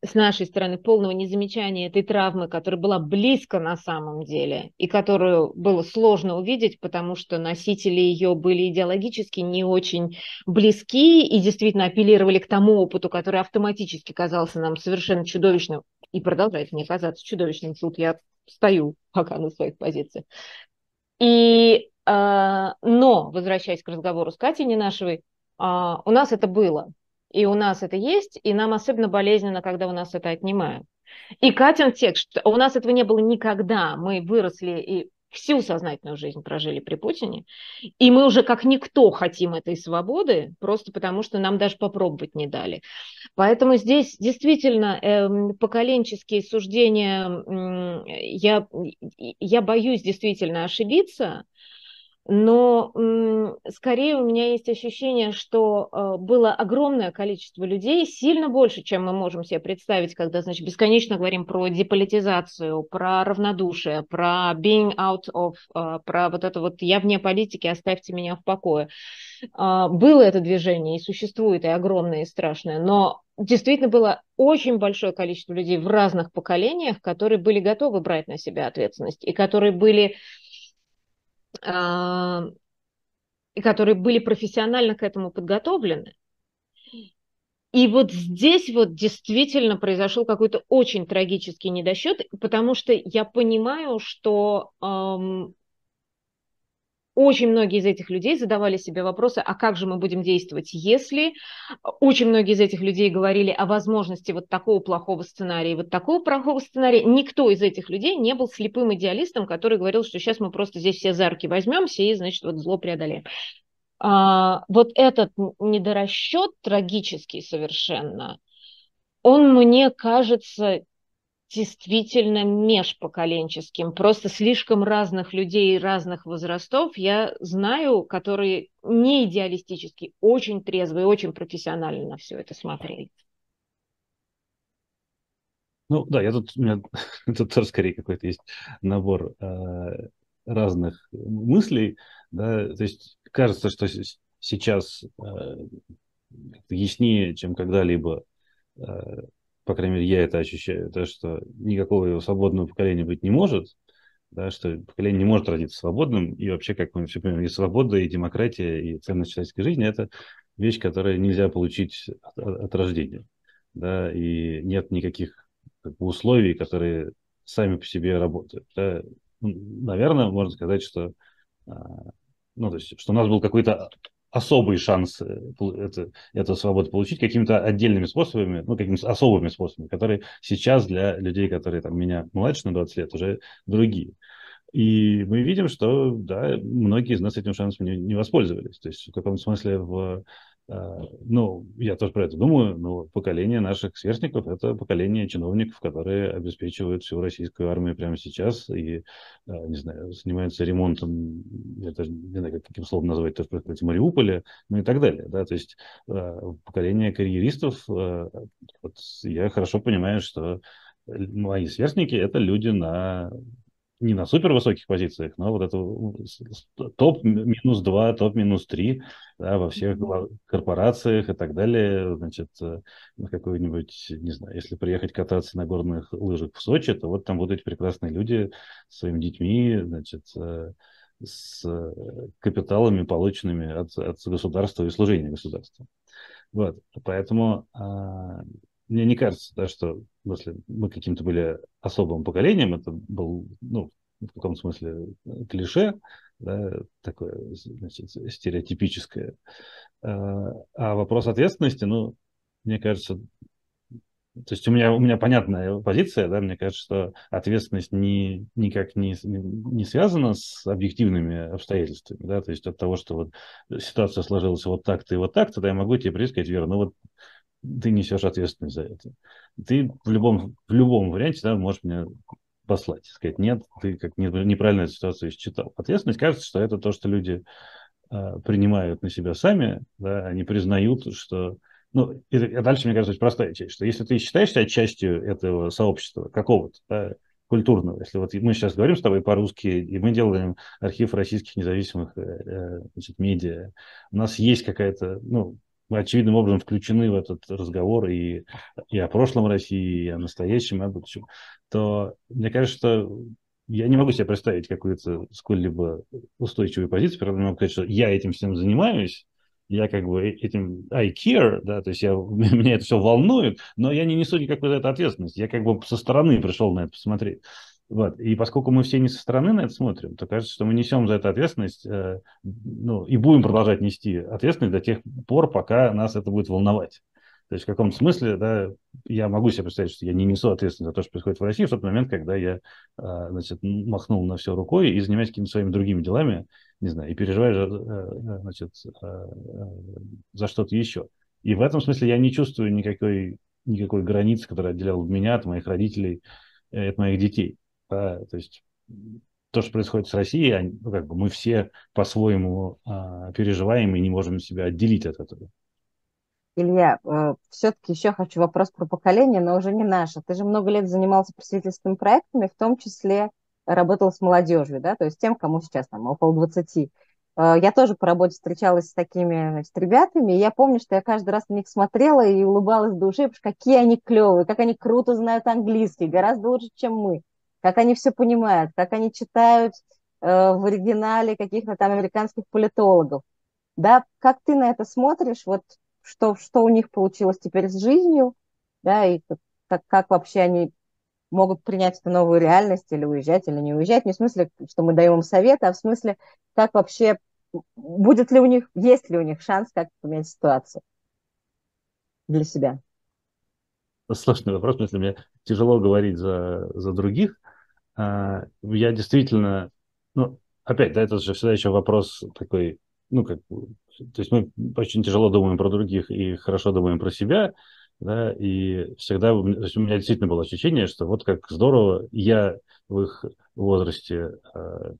с нашей стороны полного незамечания этой травмы, которая была близко на самом деле, и которую было сложно увидеть, потому что носители ее были идеологически не очень близки и действительно апеллировали к тому опыту, который автоматически казался нам совершенно чудовищным и продолжает мне казаться чудовищным. Тут я стою пока на своих позициях. И, э, но, возвращаясь к разговору с Катей Ненашевой, э, у нас это было. И у нас это есть, и нам особенно болезненно, когда у нас это отнимают. И Катин текст, у нас этого не было никогда. Мы выросли и всю сознательную жизнь прожили при Путине, и мы уже как никто хотим этой свободы, просто потому что нам даже попробовать не дали. Поэтому здесь действительно э, поколенческие суждения, э, я, я боюсь действительно ошибиться, но скорее у меня есть ощущение, что э, было огромное количество людей, сильно больше, чем мы можем себе представить, когда, значит, бесконечно говорим про деполитизацию, про равнодушие, про being out of, э, про вот это вот «я вне политики, оставьте меня в покое». А, было это движение и существует, и огромное, и страшное, но действительно было очень большое количество людей в разных поколениях, которые были готовы брать на себя ответственность, и которые были а, и которые были профессионально к этому подготовлены. И вот здесь вот действительно произошел какой-то очень трагический недосчет, потому что я понимаю, что очень многие из этих людей задавали себе вопросы, а как же мы будем действовать, если... Очень многие из этих людей говорили о возможности вот такого плохого сценария, вот такого плохого сценария. Никто из этих людей не был слепым идеалистом, который говорил, что сейчас мы просто здесь все за руки возьмемся и, значит, вот зло преодолеем. А, вот этот недорасчет трагический совершенно – он мне кажется действительно межпоколенческим. Просто слишком разных людей разных возрастов я знаю, которые не идеалистически, очень трезвые, очень профессионально на все это смотрели. Ну да, я тут, у меня тут тоже скорее какой-то есть набор э, разных мыслей, да, то есть кажется, что сейчас э, яснее, чем когда-либо э, по крайней мере, я это ощущаю, то, что никакого свободного поколения быть не может, да, что поколение не может родиться свободным, и вообще, как мы все понимаем, и свобода, и демократия, и ценность человеческой жизни – это вещь, которую нельзя получить от, от рождения. Да, и нет никаких как бы, условий, которые сами по себе работают. Да. Наверное, можно сказать, что, а, ну, то есть, что у нас был какой-то особый шанс э, это, эту свободу получить какими-то отдельными способами, ну, какими-то особыми способами, которые сейчас для людей, которые там меня младше на 20 лет, уже другие. И мы видим, что, да, многие из нас этим шансом не, не воспользовались. То есть в каком-то смысле в ну, я тоже про это думаю, но поколение наших сверстников – это поколение чиновников, которые обеспечивают всю российскую армию прямо сейчас и, а, не знаю, занимаются ремонтом, я даже не знаю, каким словом назвать, то, что Мариуполя, ну и так далее. Да? То есть а, поколение карьеристов, вот я хорошо понимаю, что мои сверстники – это люди на не на супер высоких позициях, но вот это топ минус 2, топ минус 3 да, во всех корпорациях и так далее. Значит, э, какой-нибудь, не знаю, если приехать кататься на горных лыжах в Сочи, то вот там будут эти прекрасные люди с своими детьми, значит, э, с капиталами, полученными от, от государства и служения государству. Вот, поэтому а, мне не кажется, да, что если мы каким-то были особым поколением, это был, ну, в каком смысле клише, да, такое, значит, стереотипическое. А, а вопрос ответственности, ну, мне кажется, то есть у меня, у меня понятная позиция, да, мне кажется, что ответственность не, никак не, не связана с объективными обстоятельствами, да, то есть от того, что вот ситуация сложилась вот так-то и вот так-то, да, я могу тебе прийти сказать, Вера, ну вот ты несешь ответственность за это. Ты в любом, в любом варианте да, можешь мне послать, сказать, нет, ты как неправильно эту ситуацию считал. Ответственность, кажется, что это то, что люди э, принимают на себя сами, да, они признают, что... Ну, и, и дальше, мне кажется, очень простая часть, что если ты считаешь себя частью этого сообщества какого-то, да, культурного. Если вот мы сейчас говорим с тобой по-русски, и мы делаем архив российских независимых э, э значит, медиа, у нас есть какая-то, ну, очевидным образом включены в этот разговор и, и о прошлом России, и о настоящем, и о будущем, то мне кажется, что я не могу себе представить какую-то сколь-либо устойчивую позицию, правда, могу сказать, что я этим всем занимаюсь, я как бы этим I care, да, то есть я, меня это все волнует, но я не несу никакой за это ответственности, я как бы со стороны пришел на это посмотреть. Вот. И поскольку мы все не со стороны на это смотрим, то кажется, что мы несем за это ответственность, э, ну, и будем продолжать нести ответственность до тех пор, пока нас это будет волновать. То есть в каком-то смысле, да, я могу себе представить, что я не несу ответственность за то, что происходит в России в тот момент, когда я, э, значит, махнул на все рукой и занимаюсь какими-то своими другими делами, не знаю, и переживаю, э, значит, э, за что-то еще. И в этом смысле я не чувствую никакой, никакой границы, которая отделяла меня от моих родителей, от моих детей. Да, то есть то, что происходит с Россией, они, ну, как бы мы все по-своему а, переживаем и не можем себя отделить от этого. Илья, э, все-таки еще хочу вопрос про поколение, но уже не наше. Ты же много лет занимался просветительскими проектами, в том числе работал с молодежью, да, то есть тем, кому сейчас там около 20. Э, я тоже по работе встречалась с такими значит, ребятами, и я помню, что я каждый раз на них смотрела и улыбалась в душе, потому что какие они клевые, как они круто знают английский, гораздо лучше, чем мы как они все понимают, как они читают э, в оригинале каких-то там американских политологов. Да, как ты на это смотришь, вот что, что у них получилось теперь с жизнью, да, и как, как вообще они могут принять эту новую реальность или уезжать, или не уезжать, не в смысле, что мы даем им советы, а в смысле, как вообще, будет ли у них, есть ли у них шанс как поменять ситуацию для себя? Сложный вопрос, если мне тяжело говорить за, за других, я действительно, ну, опять, да, это же всегда еще вопрос такой, ну, как, то есть мы очень тяжело думаем про других и хорошо думаем про себя, да, и всегда у меня действительно было ощущение, что вот как здорово, я в их возрасте э,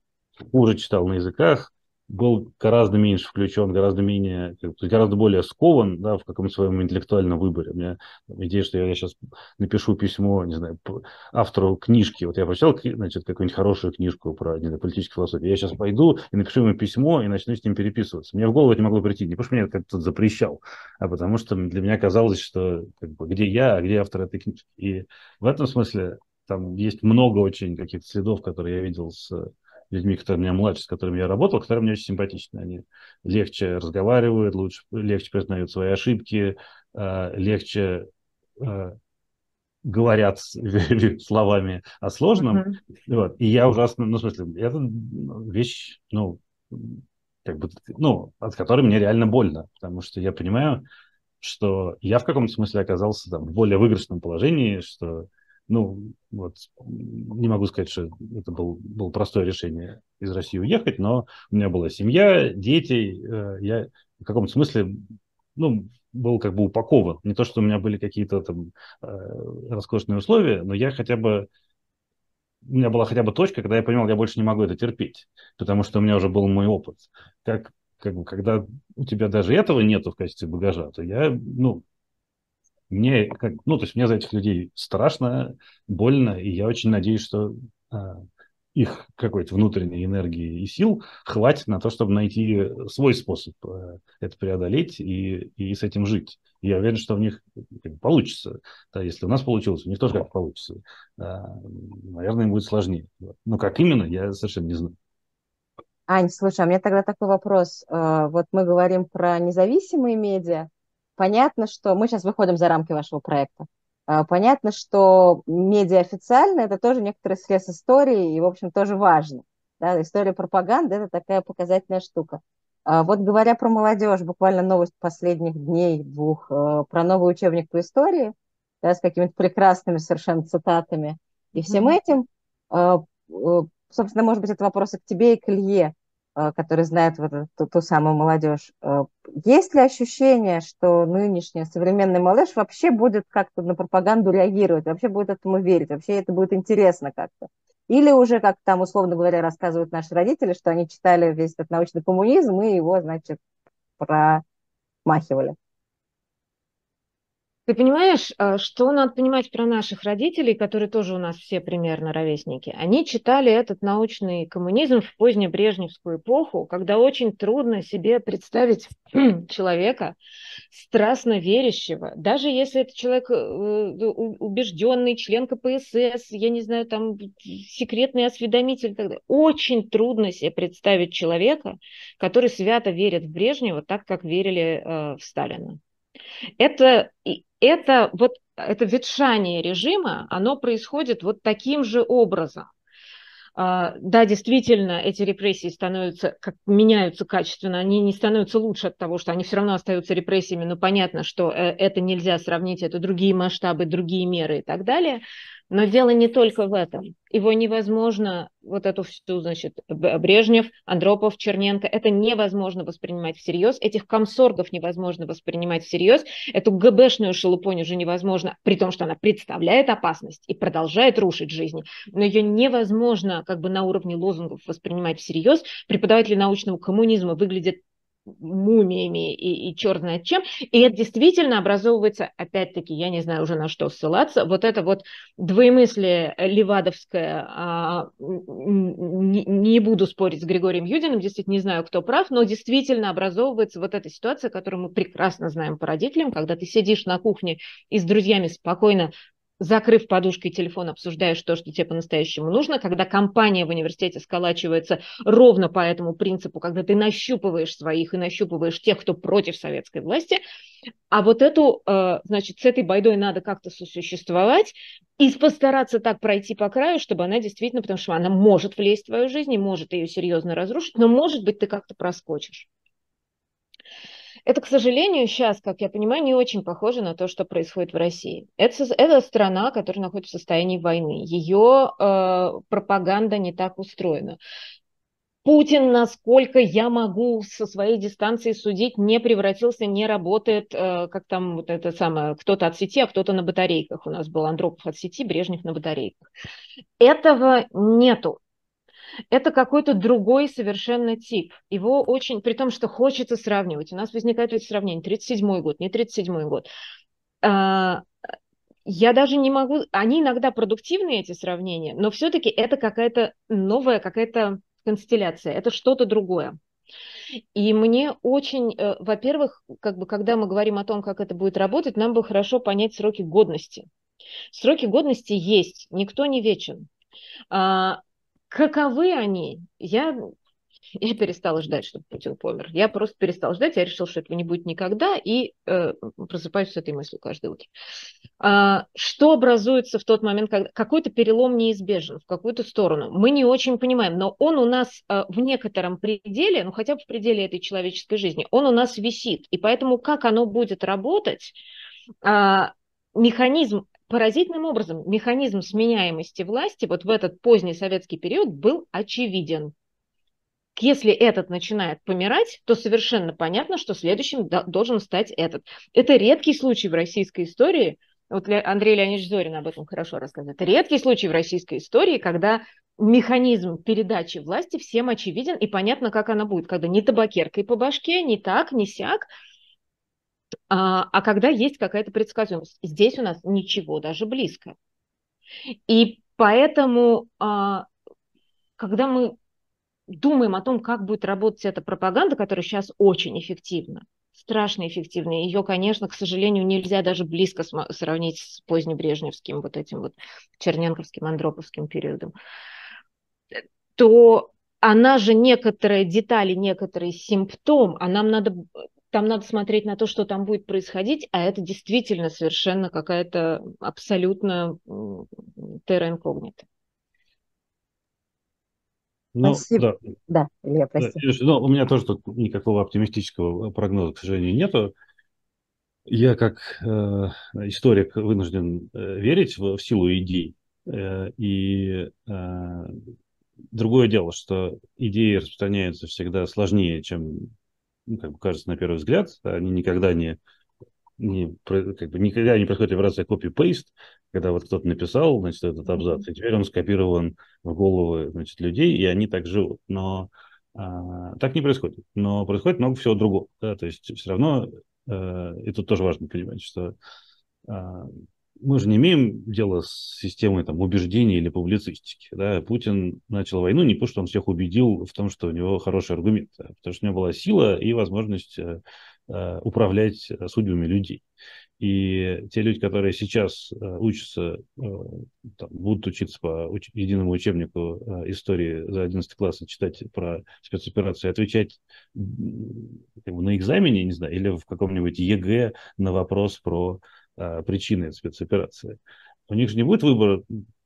хуже читал на языках, был гораздо меньше включен, гораздо менее, гораздо более скован да, в каком-то своем интеллектуальном выборе. У меня идея, что я сейчас напишу письмо, не знаю, автору книжки. Вот я прочитал, значит, какую-нибудь хорошую книжку про, не знаю, политическую философию. Я сейчас пойду и напишу ему письмо и начну с ним переписываться. Мне в голову это не могло прийти. Не потому что меня как-то запрещал, а потому что для меня казалось, что как бы, где я, а где автор этой книжки. И в этом смысле там есть много очень каких-то следов, которые я видел с людьми, которые меня младше, с которыми я работал, которые мне очень симпатичны. Они легче разговаривают, лучше, легче признают свои ошибки, э, легче э, говорят словами о сложном. Uh-huh. Вот. И я ужасно, ну, в смысле, это вещь, ну, как бы, ну, от которой мне реально больно, потому что я понимаю, что я в каком-то смысле оказался там, в более выигрышном положении, что ну, вот, не могу сказать, что это был, было простое решение из России уехать, но у меня была семья, дети, э, я в каком-то смысле, ну, был как бы упакован. Не то, что у меня были какие-то там э, роскошные условия, но я хотя бы у меня была хотя бы точка, когда я понимал, я больше не могу это терпеть, потому что у меня уже был мой опыт. Как, как бы, когда у тебя даже этого нету в качестве багажа, то я, ну, мне, как, ну, то есть мне за этих людей страшно, больно, и я очень надеюсь, что а, их какой-то внутренней энергии и сил хватит на то, чтобы найти свой способ а, это преодолеть и, и с этим жить. И я уверен, что у них получится. Да, если у нас получилось, у них тоже как получится. А, наверное, им будет сложнее. Но как именно, я совершенно не знаю. Ань, слушай, а у меня тогда такой вопрос. Вот мы говорим про независимые медиа, Понятно, что мы сейчас выходим за рамки вашего проекта. А, понятно, что медиа официально это тоже некоторый срез истории, и, в общем, тоже важно. Да? История пропаганды – это такая показательная штука. А вот говоря про молодежь, буквально новость последних дней, двух, э, про новый учебник по истории, да, с какими-то прекрасными совершенно цитатами и всем mm-hmm. этим, э, собственно, может быть, это вопросы к тебе и к Илье. Э, который знает вот эту, ту самую молодежь. Э, есть ли ощущение, что нынешняя современная молодежь вообще будет как-то на пропаганду реагировать, вообще будет этому верить, вообще это будет интересно как-то? Или уже, как там, условно говоря, рассказывают наши родители, что они читали весь этот научный коммунизм и его, значит, промахивали? Ты понимаешь, а, что надо понимать про наших родителей, которые тоже у нас все примерно ровесники? Они читали этот научный коммунизм в позднебрежневскую эпоху, когда очень трудно себе представить человека, страстно верящего, даже если это человек э, убежденный, член КПСС, я не знаю, там секретный осведомитель и так далее. Очень трудно себе представить человека, который свято верит в Брежнева так, как верили э, в Сталина. Это, это вот это ветшание режима, оно происходит вот таким же образом. Uh, да, действительно, эти репрессии становятся, как меняются качественно, они не становятся лучше от того, что они все равно остаются репрессиями, но понятно, что э, это нельзя сравнить, это другие масштабы, другие меры и так далее. Но дело не только в этом. Его невозможно, вот эту всю, значит, Брежнев, Андропов, Черненко, это невозможно воспринимать всерьез. Этих комсоргов невозможно воспринимать всерьез. Эту ГБшную шелупонь уже невозможно, при том, что она представляет опасность и продолжает рушить жизни. Но ее невозможно как бы на уровне лозунгов воспринимать всерьез. Преподаватели научного коммунизма выглядят мумиями и, и черт чем. И это действительно образовывается, опять-таки, я не знаю уже на что ссылаться, вот это вот двоемыслие левадовское, а, не, не буду спорить с Григорием Юдиным, действительно не знаю, кто прав, но действительно образовывается вот эта ситуация, которую мы прекрасно знаем по родителям, когда ты сидишь на кухне и с друзьями спокойно закрыв подушкой телефон, обсуждаешь то, что тебе по-настоящему нужно, когда компания в университете сколачивается ровно по этому принципу, когда ты нащупываешь своих и нащупываешь тех, кто против советской власти, а вот эту, э, значит, с этой байдой надо как-то сосуществовать и постараться так пройти по краю, чтобы она действительно, потому что она может влезть в твою жизнь и может ее серьезно разрушить, но, может быть, ты как-то проскочишь. Это, к сожалению, сейчас, как я понимаю, не очень похоже на то, что происходит в России. Это, это страна, которая находится в состоянии войны. Ее э, пропаганда не так устроена. Путин, насколько я могу со своей дистанции судить, не превратился, не работает, э, как там вот это самое, кто-то от сети, а кто-то на батарейках. У нас был Андропов от сети, Брежнев на батарейках. Этого нету. Это какой-то другой совершенно тип. Его очень, при том, что хочется сравнивать. У нас возникает ведь сравнение. 37-й год, не 37-й год. А, я даже не могу... Они иногда продуктивные, эти сравнения, но все-таки это какая-то новая, какая-то констелляция, это что-то другое. И мне очень, э, во-первых, как бы, когда мы говорим о том, как это будет работать, нам бы хорошо понять сроки годности. Сроки годности есть, никто не вечен. Каковы они? Я я перестала ждать, чтобы Путин помер. Я просто перестала ждать, я решила, что этого не будет никогда, и э, просыпаюсь с этой мыслью каждое утро. А, что образуется в тот момент, когда какой-то перелом неизбежен в какую-то сторону? Мы не очень понимаем, но он у нас э, в некотором пределе, ну хотя бы в пределе этой человеческой жизни, он у нас висит. И поэтому как оно будет работать, э, механизм поразительным образом механизм сменяемости власти вот в этот поздний советский период был очевиден если этот начинает помирать, то совершенно понятно, что следующим должен стать этот. Это редкий случай в российской истории. Вот Андрей Леонидович Зорин об этом хорошо рассказывает. Это редкий случай в российской истории, когда механизм передачи власти всем очевиден и понятно, как она будет, когда не табакеркой по башке, не так, не сяк, а, а когда есть какая-то предсказуемость. Здесь у нас ничего даже близко. И поэтому, а, когда мы думаем о том, как будет работать эта пропаганда, которая сейчас очень эффективна, страшно эффективна. Ее, конечно, к сожалению, нельзя даже близко сравнить с позднебрежневским, вот этим вот черненковским, андроповским периодом, то она же некоторые детали, некоторый симптом, а нам надо там надо смотреть на то, что там будет происходить, а это действительно совершенно какая-то абсолютно терра инкогнита. Ну, Спасибо. Да, да Илья, прости. Да, ну, у меня тоже тут никакого оптимистического прогноза, к сожалению, нету. Я как э, историк вынужден э, верить в, в силу идей. Э, и э, другое дело, что идеи распространяются всегда сложнее, чем ну, как бы кажется на первый взгляд. Они никогда не не, как бы никогда не происходит операция copy-paste, когда вот кто-то написал, значит, этот абзац, и теперь он скопирован в головы, значит, людей, и они так живут. Но а, так не происходит. Но происходит много всего другого. Да? То есть все равно, а, и тут тоже важно понимать, что а, мы же не имеем дела с системой там, убеждений или публицистики. Да? Путин начал войну не потому, что он всех убедил в том, что у него хороший аргумент, а потому что у него была сила и возможность э, Э, управлять э, судьбами людей. И те люди, которые сейчас э, учатся, там, будут учиться по уч- единому учебнику истории за 11 класс и читать про спецоперации, отвечать на экзамене, не знаю, или в каком-нибудь ЕГЭ на вопрос про причины спецоперации. У них же не будет выбора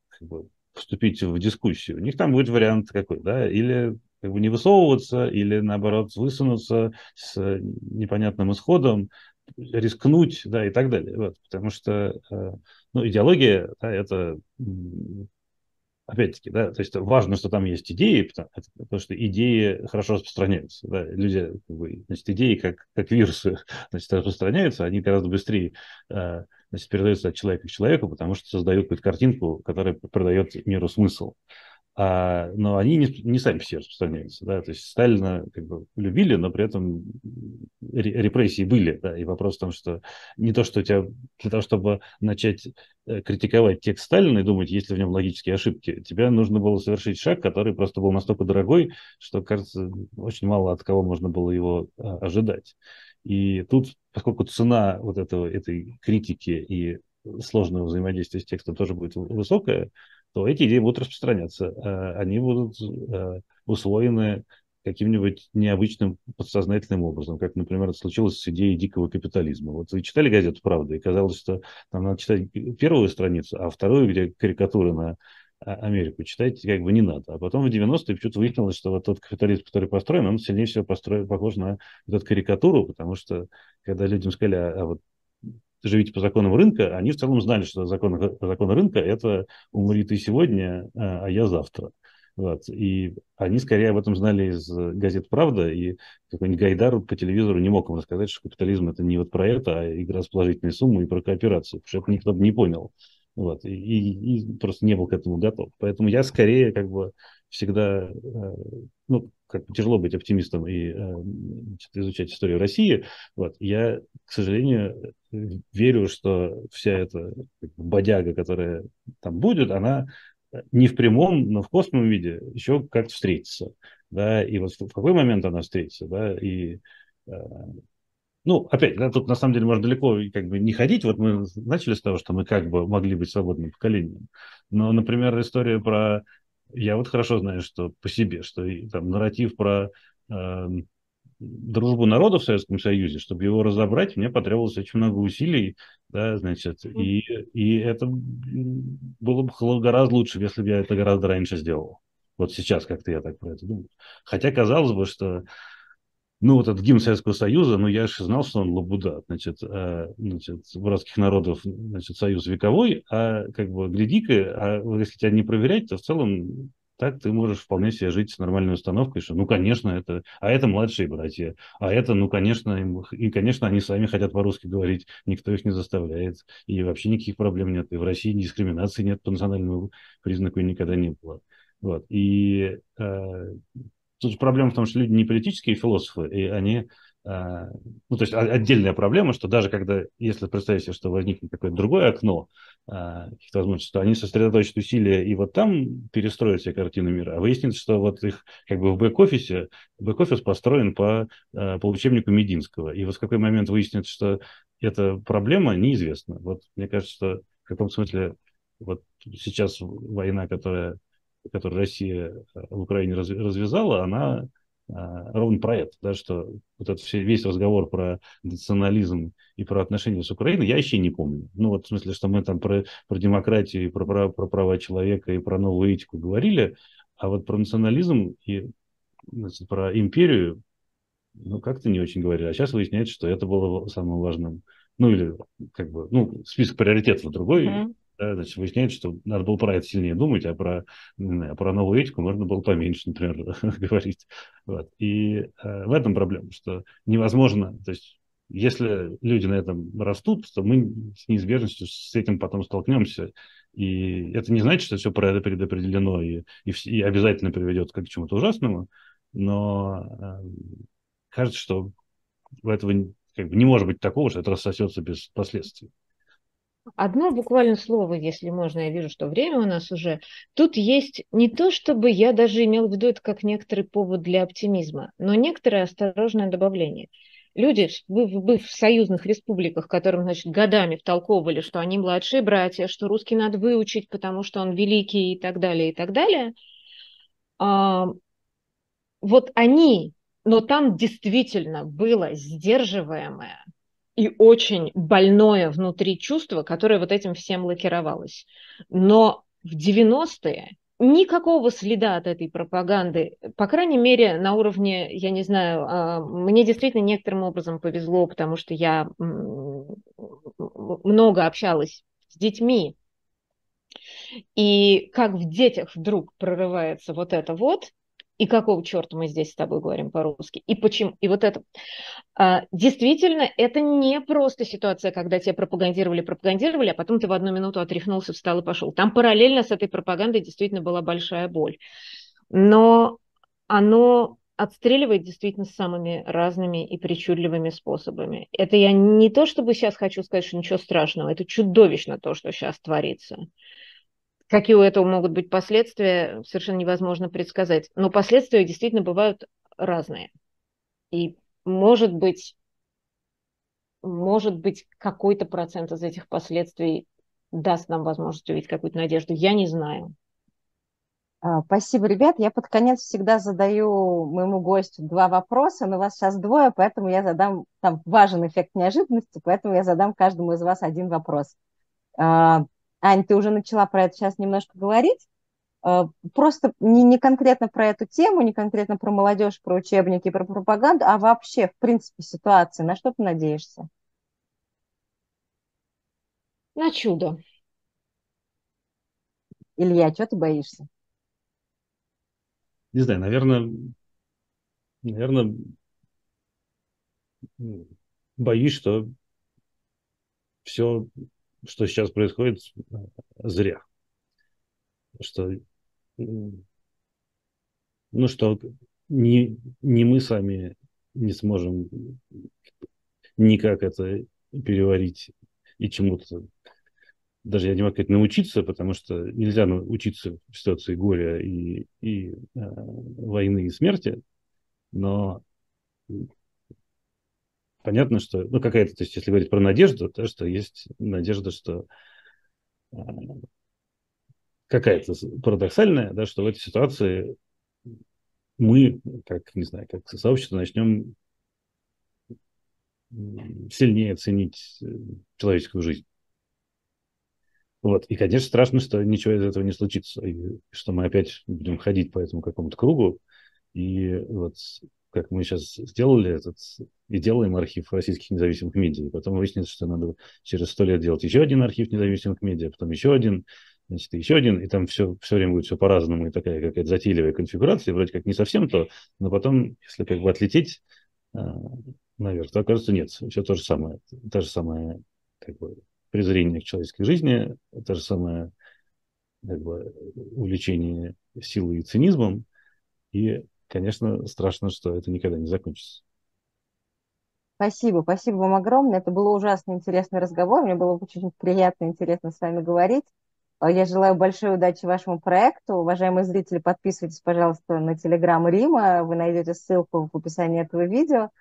как бы, вступить в дискуссию. У них там будет вариант какой, да, или как бы не высовываться или, наоборот, высунуться с непонятным исходом, рискнуть, да, и так далее. Вот, потому что, э, ну, идеология, да, это, опять-таки, да, то есть важно, что там есть идеи, потому, что идеи хорошо распространяются, да, люди, как бы, значит, идеи как, как вирусы, значит, распространяются, они гораздо быстрее э, значит, передаются от человека к человеку, потому что создают какую-то картинку, которая придает миру смысл. А, но они не, не сами все распространяются. Да? То есть Сталина как бы любили, но при этом репрессии были. Да? И вопрос в том, что не то, что у тебя для того, чтобы начать э, критиковать текст Сталина и думать, есть ли в нем логические ошибки, тебе нужно было совершить шаг, который просто был настолько дорогой, что, кажется, очень мало от кого можно было его а, ожидать. И тут, поскольку цена вот этого, этой критики и сложного взаимодействия с текстом тоже будет высокая, то эти идеи будут распространяться. Э, они будут э, усвоены каким-нибудь необычным подсознательным образом, как, например, это случилось с идеей дикого капитализма. Вот вы читали газету «Правда», и казалось, что там надо читать первую страницу, а вторую, где карикатуры на а, Америку, читать как бы не надо. А потом в 90-е почему-то выяснилось, что вот тот капитализм, который построен, он сильнее всего построен, похож на эту карикатуру, потому что когда людям сказали, а, а вот живите по законам рынка, они в целом знали, что законы, законы рынка – это умри ты сегодня, а, а я завтра. Вот. И они скорее об этом знали из газет «Правда», и какой-нибудь Гайдар по телевизору не мог им рассказать, что капитализм – это не вот про это, а игра с положительной суммой и про кооперацию, потому что это никто бы не понял. Вот. И, и, и просто не был к этому готов. Поэтому я скорее как бы всегда, э, ну, как тяжело быть оптимистом и э, изучать историю России. Вот. Я, к сожалению, верю, что вся эта бодяга, которая там будет, она не в прямом, но в косвенном виде еще как-то встретится. Да, и вот в какой момент она встретится, да, и э, ну, опять, да, тут на самом деле можно далеко как бы не ходить. Вот мы начали с того, что мы как бы могли быть свободным поколением. Но, например, история про... Я вот хорошо знаю, что по себе, что там нарратив про э, дружбу народов в Советском Союзе, чтобы его разобрать, мне потребовалось очень много усилий, да, значит, и, и это было бы гораздо лучше, если бы я это гораздо раньше сделал. Вот сейчас как-то я так про это думаю. Хотя казалось бы, что ну, вот этот гимн Советского Союза, ну, я же знал, что он лабуда, значит, а, значит, братских народов, значит, союз вековой, а как бы, гляди-ка, а если тебя не проверять, то в целом так ты можешь вполне себе жить с нормальной установкой, что, ну, конечно, это, а это младшие братья, а это, ну, конечно, им, и, конечно, они сами хотят по-русски говорить, никто их не заставляет, и вообще никаких проблем нет, и в России дискриминации нет по национальному признаку никогда не было. Вот. И э, тут проблема в том, что люди не политические философы, и они а, ну, то есть отдельная проблема, что даже когда, если представить себе, что возникнет какое-то другое окно а, каких-то возможностей, то они сосредоточат усилия и вот там перестроят себе картину мира, а выяснится, что вот их как бы в бэк-офисе, бэк-офис построен по, а, по учебнику Мединского, и вот в какой момент выяснится, что эта проблема неизвестна. Вот мне кажется, что в каком смысле вот сейчас война, которая, которую Россия в Украине развязала, она а, ровно про это, да, что вот этот весь разговор про национализм и про отношения с Украиной я еще не помню. Ну, вот в смысле, что мы там про, про демократию и про, про, про права человека и про новую этику говорили, а вот про национализм и значит, про империю, ну, как-то не очень говорили. А сейчас выясняется, что это было самым важным. Ну, или как бы, ну, список приоритетов другой. Mm-hmm да, значит, выясняется, что надо было про это сильнее думать, а про, знаю, про новую этику можно было поменьше, например, говорить. Вот. И э, в этом проблема, что невозможно, то есть если люди на этом растут, то мы с неизбежностью с этим потом столкнемся. И это не значит, что все предопределено и, и, и обязательно приведет к чему-то ужасному, но э, кажется, что у этого как бы не может быть такого, что это рассосется без последствий. Одно буквально слово, если можно, я вижу, что время у нас уже. Тут есть не то, чтобы я даже имел в виду это как некоторый повод для оптимизма, но некоторое осторожное добавление. Люди в, в союзных республиках, которым, значит, годами втолковывали, что они младшие братья, что русский надо выучить, потому что он великий и так далее, и так далее, а, вот они, но там действительно было сдерживаемое и очень больное внутри чувство, которое вот этим всем лакировалось. Но в 90-е никакого следа от этой пропаганды, по крайней мере, на уровне, я не знаю, а, мне действительно некоторым образом повезло, потому что я много общалась с детьми, и как в детях вдруг прорывается вот это вот, и какого черта мы здесь с тобой говорим по-русски, и почему, и вот это. А, действительно, это не просто ситуация, когда тебя пропагандировали, пропагандировали, а потом ты в одну минуту отряхнулся, встал и пошел. Там параллельно с этой пропагандой действительно была большая боль. Но оно отстреливает действительно самыми разными и причудливыми способами. Это я не то, чтобы сейчас хочу сказать, что ничего страшного, это чудовищно то, что сейчас творится. Какие у этого могут быть последствия, совершенно невозможно предсказать. Но последствия действительно бывают разные. И может быть, может быть, какой-то процент из этих последствий даст нам возможность увидеть какую-то надежду. Я не знаю. А, спасибо, ребят. Я под конец всегда задаю моему гостю два вопроса, но вас сейчас двое, поэтому я задам, там важен эффект неожиданности, поэтому я задам каждому из вас один вопрос. Ань, ты уже начала про это сейчас немножко говорить. Э, просто не, не конкретно про эту тему, не конкретно про молодежь, про учебники, про пропаганду, а вообще, в принципе, ситуации. На что ты надеешься? На чудо. Илья, что ты боишься? не знаю, наверное, наверное, боюсь, что все, что сейчас происходит, зря. Что, ну, что не, не мы сами не сможем никак это переварить и чему-то даже я не могу сказать научиться, потому что нельзя научиться в ситуации горя и, и э, войны и смерти, но понятно, что, ну, какая-то, то есть, если говорить про надежду, то, что есть надежда, что э, какая-то парадоксальная, да, что в этой ситуации мы, как, не знаю, как сообщество, начнем сильнее ценить э, человеческую жизнь. Вот. И, конечно, страшно, что ничего из этого не случится, и что мы опять будем ходить по этому какому-то кругу. И вот как мы сейчас сделали этот и делаем архив российских независимых медиа. Потом выяснится, что надо через сто лет делать еще один архив независимых медиа, потом еще один, значит, еще один, и там все, все время будет все по-разному, и такая какая-то затейливая конфигурация, вроде как не совсем то, но потом, если как бы отлететь а, наверх, то окажется нет, все то же самое, та же самая как бы презрение к человеческой жизни, то же самое как бы, увлечение силой и цинизмом. И, конечно, страшно, что это никогда не закончится. Спасибо, спасибо вам огромное. Это был ужасно интересный разговор. Мне было очень приятно и интересно с вами говорить. Я желаю большой удачи вашему проекту. Уважаемые зрители, подписывайтесь, пожалуйста, на телеграм Рима. Вы найдете ссылку в описании этого видео.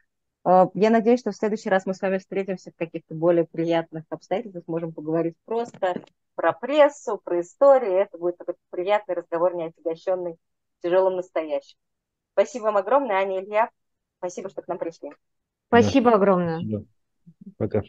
Э, я надеюсь, что в следующий раз мы с вами встретимся в каких-то более приятных обстоятельствах, сможем поговорить просто про прессу, про историю. Это будет такой приятный разговор, не отягощенный тяжелым настоящим. Спасибо вам огромное, Аня Илья. Спасибо, что к нам пришли. Спасибо да. огромное. Пока.